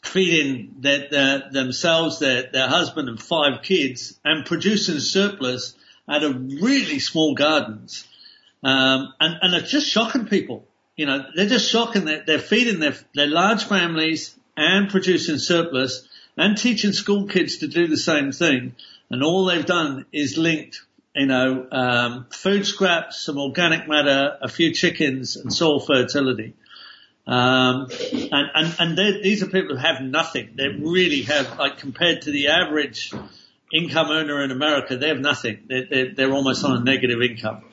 feeding their, their, themselves, their, their husband and five kids and producing surplus out of really small gardens. Um, and, and it's just shocking people. You know, they're just shocking that they're feeding their, their large families and producing surplus and teaching school kids to do the same thing. And all they've done is linked, you know, um, food scraps, some organic matter, a few chickens and soil fertility. Um, and, and, and these are people who have nothing. They really have, like compared to the average income earner in America, they have nothing. They're, they're, they're almost on a negative income.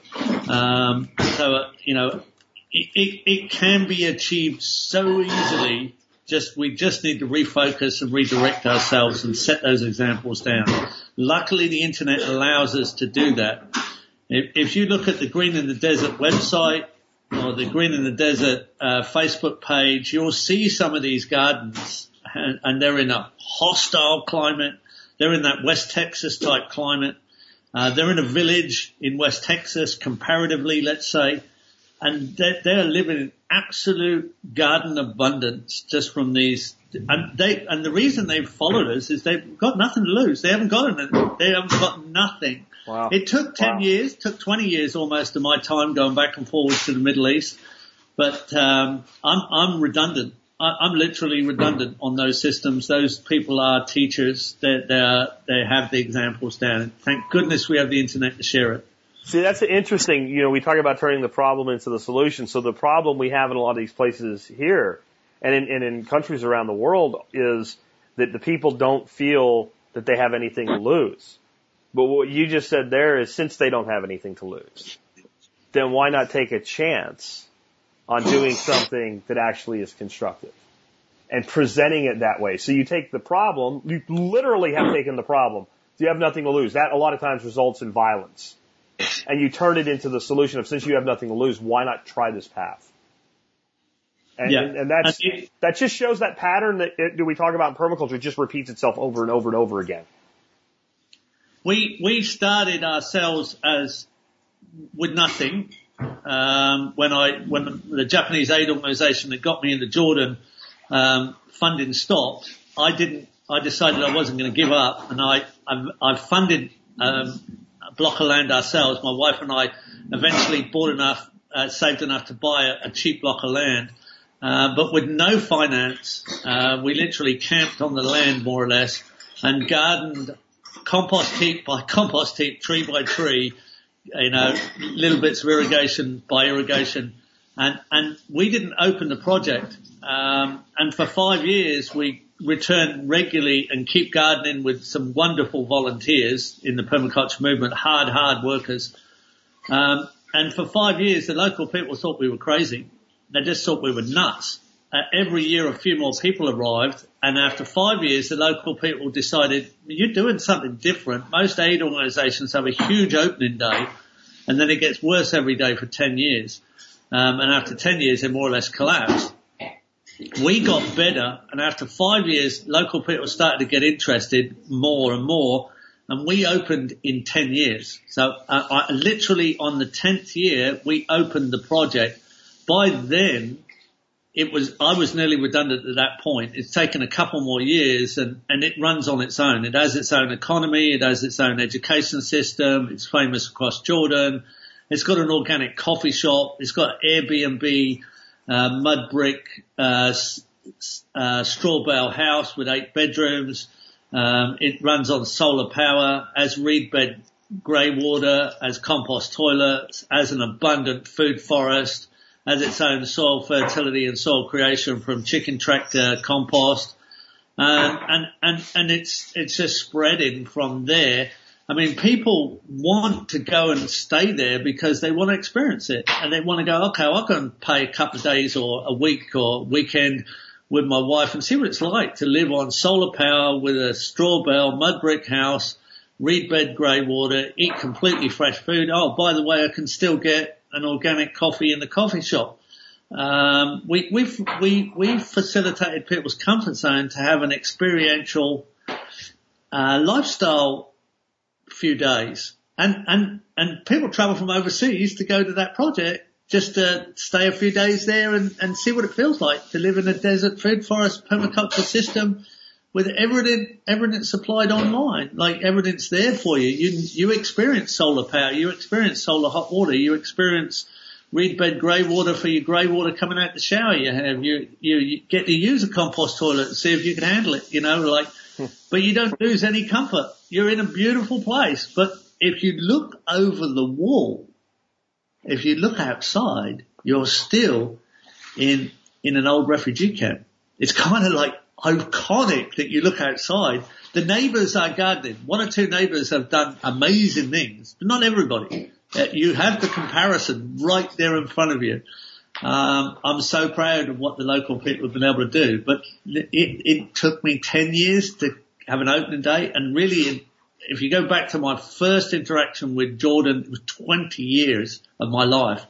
Um, so, uh, you know, it, it, can be achieved so easily. Just, we just need to refocus and redirect ourselves and set those examples down. Luckily the internet allows us to do that. If, if you look at the Greening the Desert website, or the Greening the Desert uh, Facebook page, you'll see some of these gardens, and, and they're in a hostile climate. They're in that West Texas type climate. Uh, they're in a village in West Texas, comparatively, let's say, and they're, they're living in absolute garden abundance just from these. And they and the reason they've followed us is they've got nothing to lose. They haven't got anything. They haven't got nothing. Wow. It took 10 Wow. years, took 20 years almost of my time going back and forwards to the Middle East. But, um, I'm, I'm redundant. I, I'm literally redundant on those systems. Those people are teachers. They, they are, they have the examples down. Thank goodness we have the internet to share it. See, that's interesting. You know, we talk about turning the problem into the solution. So the problem we have in a lot of these places here and in, and in countries around the world is that the people don't feel that they have anything to lose. But what you just said there is since they don't have anything to lose, then why not take a chance on doing something that actually is constructive and presenting it that way? So you take the problem, you literally have taken the problem. You have nothing to lose. That a lot of times results in violence and you turn it into the solution of since you have nothing to lose, why not try this path? And, Yeah. and, that's, it- that just shows that pattern that, it, that we talk about in permaculture just repeats itself over and over and over again. we we started ourselves as with nothing. Um, when I when the Japanese aid organisation that got me into Jordan um, funding stopped, I didn't. I decided I wasn't going to give up, and I I, I funded um, block of land ourselves. My wife and I eventually bought enough, uh, saved enough to buy a, a cheap block of land. Uh, but with no finance, uh, we literally camped on the land more or less and gardened compost heap by compost heap, tree by tree, you know, little bits of irrigation by irrigation. And, and we didn't open the project. Um, and for five years we returned regularly and keep gardening with some wonderful volunteers in the permaculture movement, hard, hard workers. Um, and for five years the local people thought we were crazy. They just thought we were nuts. Uh, every year a few more people arrived and after five years the local people decided you're doing something different. Most aid organisations have a huge opening day and then it gets worse every day for 10 years. um, and after 10 years, they more or less collapsed. We got better, and after five years, local people started to get interested more and more, and we opened in 10 years. So uh, I, literally on the 10th year, we opened the project. By then, it was, I was nearly redundant at that point. It's taken a couple more years and, and it runs on its own. It has its own economy. It has its own education system. It's famous across Jordan. It's got an organic coffee shop. It's got Airbnb, uh, mud brick, uh, uh, straw bale house with eight bedrooms. Um, it runs on solar power, as reed bed grey water, as compost toilets, as an abundant food forest, as its own soil fertility and soil creation from chicken tractor compost. Um, and, and, and it's, it's just spreading from there. I mean, people want to go and stay there because they want to experience it and they want to go, okay, I'll go and pay a couple of days or a week or weekend with my wife and see what it's like to live on solar power with a straw bale, mud brick house, reed bed grey water, eat completely fresh food. Oh, by the way, I can still get an organic coffee in the coffee shop. Um, we, we've, we, we facilitated people's comfort zone to have an experiential, uh, lifestyle few days. And, and, and people travel from overseas to go to that project just to stay a few days there and, and see what it feels like to live in a desert food forest permaculture system with everything, everything supplied online, like everything's there for you. You, you experience solar power, you experience solar hot water, you experience reed bed grey water for your grey water coming out the shower you have. You, you, you get to use a compost toilet and see if you can handle it, you know, like, but you don't lose any comfort. You're in a beautiful place. But if you look over the wall, if you look outside, you're still in, in an old refugee camp. It's kind of like iconic that you look outside. The neighbours are gardening. One or two neighbours have done amazing things, but not everybody. Uh, you have the comparison right there in front of you. Um, I'm so proud of what the local people have been able to do, but it, it took me 10 years to have an opening day and really if you go back to my first interaction with Jordan, it was 20 years of my life.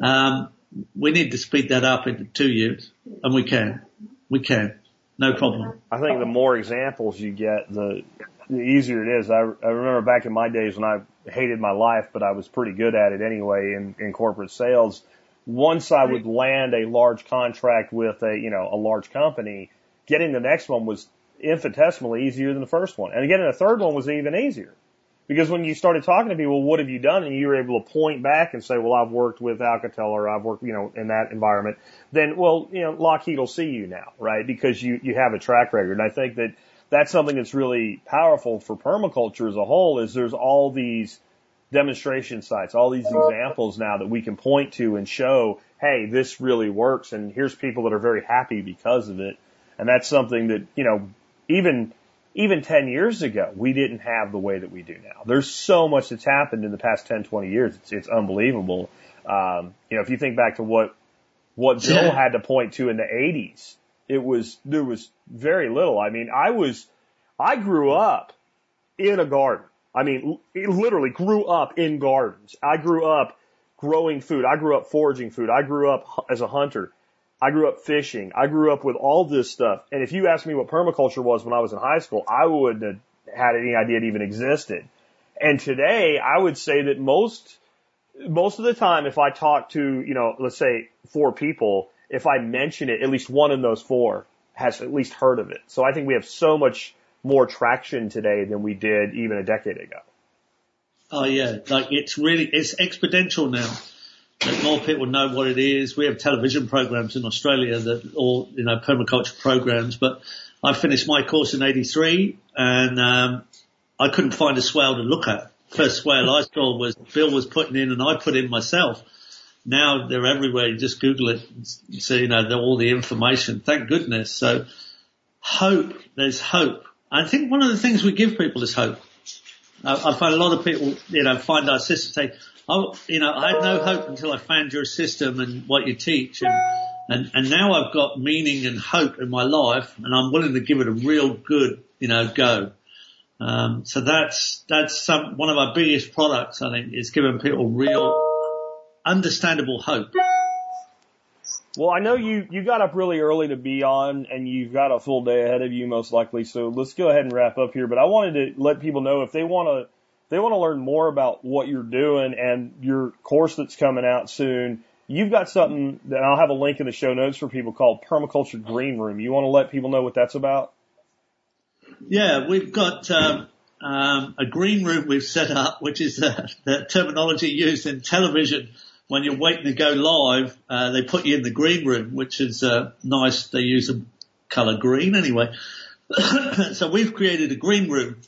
Um, we need to speed that up into two years and we can. We can. No problem. I think the more examples you get, the, the easier it is. I, I remember back in my days when I hated my life, but I was pretty good at it anyway in, in corporate sales. Once I would land a large contract with a, you know, a large company, getting the next one was infinitesimally easier than the first one. And again, the third one was even easier. Because when you started talking to people, what have you done? And you were able to point back and say, well, I've worked with Alcatel or I've worked, you know, in that environment. Then, well, you know, Lockheed will see you now, right? Because you, you have a track record. And I think that that's something that's really powerful for permaculture as a whole is there's all these demonstration sites, all these examples now that we can point to and show, hey, this really works. And here's people that are very happy because of it. And that's something that, you know, even even 10 years ago, we didn't have the way that we do now. There's so much that's happened in the past 10, 20 years. It's, it's unbelievable. Um, you know, if you think back to what, what Bill yeah. had to point to in the 80s, it was, there was very little. I mean, I was, I grew up in a garden. I mean, literally grew up in gardens. I grew up growing food. I grew up foraging food. I grew up as a hunter. I grew up fishing. I grew up with all this stuff. And if you asked me what permaculture was when I was in high school, I wouldn't have had any idea it even existed. And today I would say that most, most of the time if I talk to, you know, let's say four people, if I mention it, at least one in those four has at least heard of it. So I think we have so much more traction today than we did even a decade ago. Oh yeah, like it's really, it's exponential now that more people know what it is. We have television programs in Australia that all, you know, permaculture programs, but I finished my course in 83 and, um, I couldn't find a swale to look at. First swale I saw was Bill was putting in and I put in myself. Now they're everywhere. You just Google it and see, you know, all the information. Thank goodness. So hope, there's hope. I think one of the things we give people is hope. I, I find a lot of people, you know, find our system say, oh, you know, I had no hope until I found your system and what you teach and, and, and now I've got meaning and hope in my life and I'm willing to give it a real good, you know, go. Um, so that's, that's some, one of our biggest products, I think, is giving people real, understandable hope. Well, I know you, you got up really early to be on and you've got a full day ahead of you most likely. So let's go ahead and wrap up here. But I wanted to let people know if they want to, they want to learn more about what you're doing and your course that's coming out soon. You've got something that I'll have a link in the show notes for people called Permaculture Green Room. You want to let people know what that's about? Yeah, we've got um, um, a green room we've set up, which is uh, the terminology used in television when you're waiting to go live. Uh, they put you in the green room, which is uh, nice. They use a color green anyway. so we've created a green room.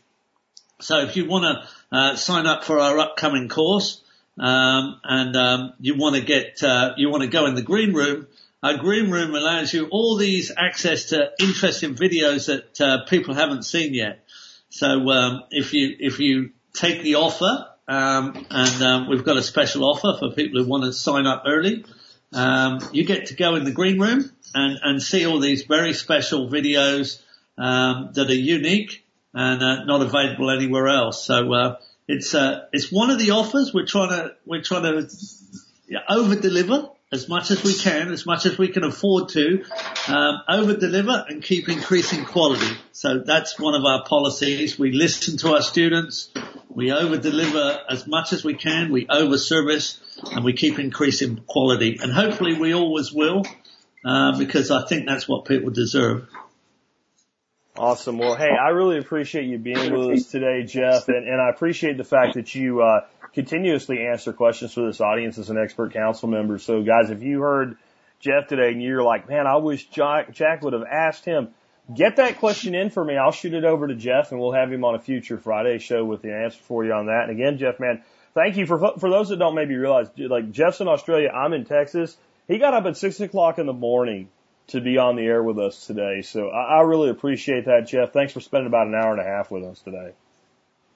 So if you want to uh, sign up for our upcoming course um, and um, you want to get uh, you want to go in the green room, our green room allows you all these access to interesting videos that uh, people haven't seen yet. So um, if you if you take the offer, um, and um, we've got a special offer for people who want to sign up early, um, you get to go in the green room and and see all these very special videos um, that are unique and uh, not available anywhere else. So uh, it's uh, it's one of the offers we're trying to we're trying to over deliver as much as we can, as much as we can afford to, um, over deliver and keep increasing quality. So that's one of our policies. We listen to our students. We over deliver as much as we can. We over service and we keep increasing quality. And hopefully we always will, uh, because I think that's what people deserve. Awesome. Well, hey, I really appreciate you being with us today, Geoff, and, and I appreciate the fact that you uh, continuously answer questions for this audience as an expert council member. So, guys, if you heard Geoff today and you're like, man, I wish Jack, Jack would have asked him, get that question in for me. I'll shoot it over to Geoff, and we'll have him on a future Friday show with the answer for you on that. And again, Geoff, man, thank you for for those that don't maybe realize, like Geoff's in Australia, I'm in Texas. He got up at six o'clock in the morning to be on the air with us today. So I, I really appreciate that, Geoff. Thanks for spending about an hour and a half with us today.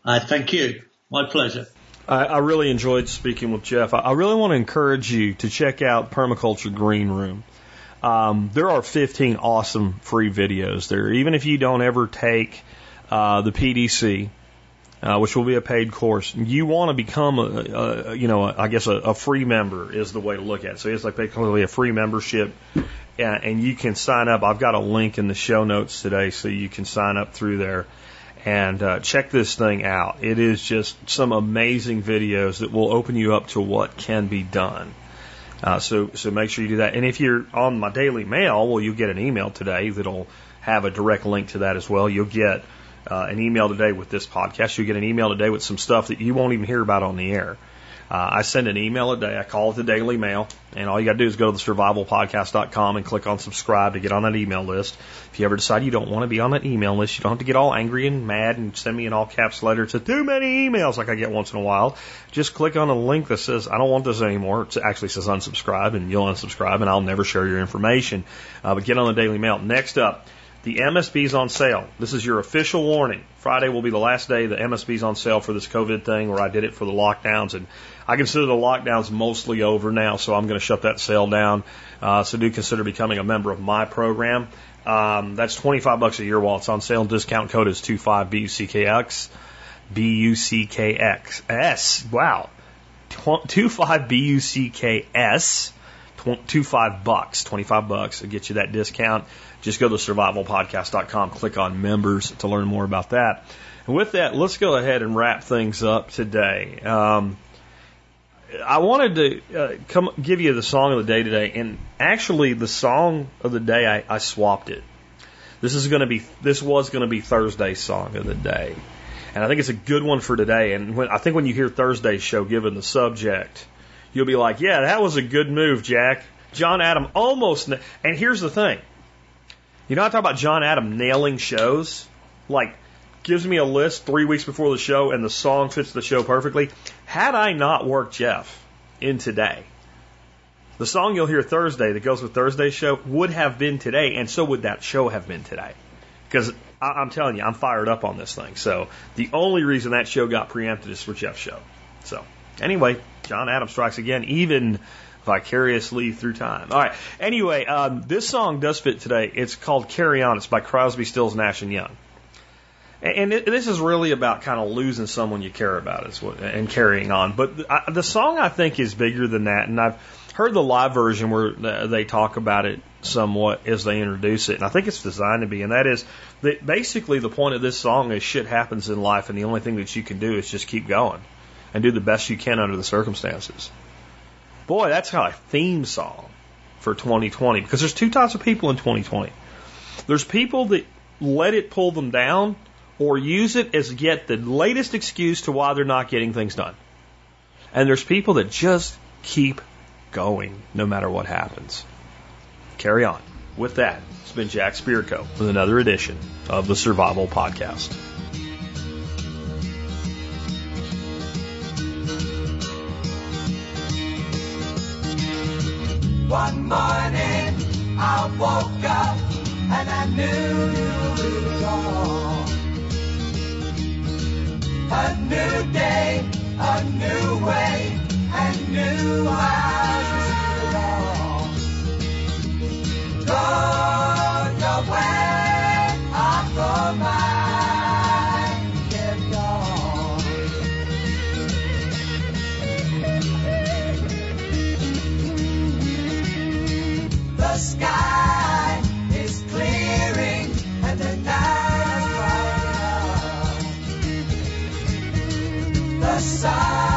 I thank you. My pleasure. I, I really enjoyed speaking with Jeff. I, I really want to encourage you to check out Permaculture Green Room. Um, there are 15 awesome free videos there. Even if you don't ever take uh, the PDC, uh, which will be a paid course, you want to become a, a you know, a, I guess a, a free member is the way to look at it. So it's like basically a free membership, and, and you can sign up. I've got a link in the show notes today, so you can sign up through there and uh, check this thing out. It is just some amazing videos that will open you up to what can be done. Uh, so, so make sure you do that. And if you're on my daily mail, well, you'll get an email today that'll have a direct link to that as well. You'll get uh, an email today with this podcast. You'll get an email today with some stuff that you won't even hear about on the air. Uh, I send an email a day. I call it the Daily Mail, and all you got to do is go to the survivalpodcast.com and click on subscribe to get on that email list. If you ever decide you don't want to be on that email list, you don't have to get all angry and mad and send me an all caps letter. It's too many emails like I get once in a while. Just click on a link that says I don't want this anymore. It actually says unsubscribe, and you'll unsubscribe, and I'll never share your information. Uh, but get on the Daily Mail. Next up. The MSB's on sale. This is your official warning. Friday will be the last day the MSB's on sale for this COVID thing where I did it for the lockdowns and I consider the lockdowns mostly over now, so I'm going to shut that sale down. Uh, so do consider becoming a member of my program. Um, that's 25 bucks a year while it's on sale. Discount code is 25BUCKX. B-U-C-K-X. S. Wow. 25BUCKS. 25 bucks, 25 bucks to get you that discount. Just go to survivalpodcast.com, click on members to learn more about that. And with that, let's go ahead and wrap things up today. Um, I wanted to uh, come give you the song of the day today, and actually, the song of the day I, I swapped it. This is going to be this was going to be Thursday's song of the day, and I think it's a good one for today. And when, I think when you hear Thursday's show, given the subject, you'll be like, "Yeah, that was a good move, Jack." John Adam almost. And here's the thing, you know, I talk about John Adam nailing shows, like gives me a list three weeks before the show, and the song fits the show perfectly. Had I not worked Geoff in today, the song you'll hear Thursday that goes with Thursday's show would have been today, and so would that show have been today. Because I'm telling you, I'm fired up on this thing. So the only reason that show got preempted is for Geoff's show. So anyway, John Adams strikes again, even vicariously through time. All right. Anyway, um, this song does fit today. It's called "Carry On." It's by Crosby, Stills, Nash and Young. And this is really about kind of losing someone you care about is what, and carrying on. But the, I, the song I think is bigger than that. And I've heard the live version where they talk about it somewhat as they introduce it. And I think it's designed to be. And that is that basically the point of this song is shit happens in life. And the only thing that you can do is just keep going and do the best you can under the circumstances. Boy, that's kind of a theme song for 2020 because there's two types of people in 2020. There's people that let it pull them down or use it as yet the latest excuse to why they're not getting things done. And there's people that just keep going no matter what happens. Carry on. With that, it's been Jack Spirko with another edition of the Survival Podcast. One morning I woke up and I knew it was all. A new day, a new way, and new eyes to see it all. Go your way, I go mine. The sky is clearing and the night is bright. The sun,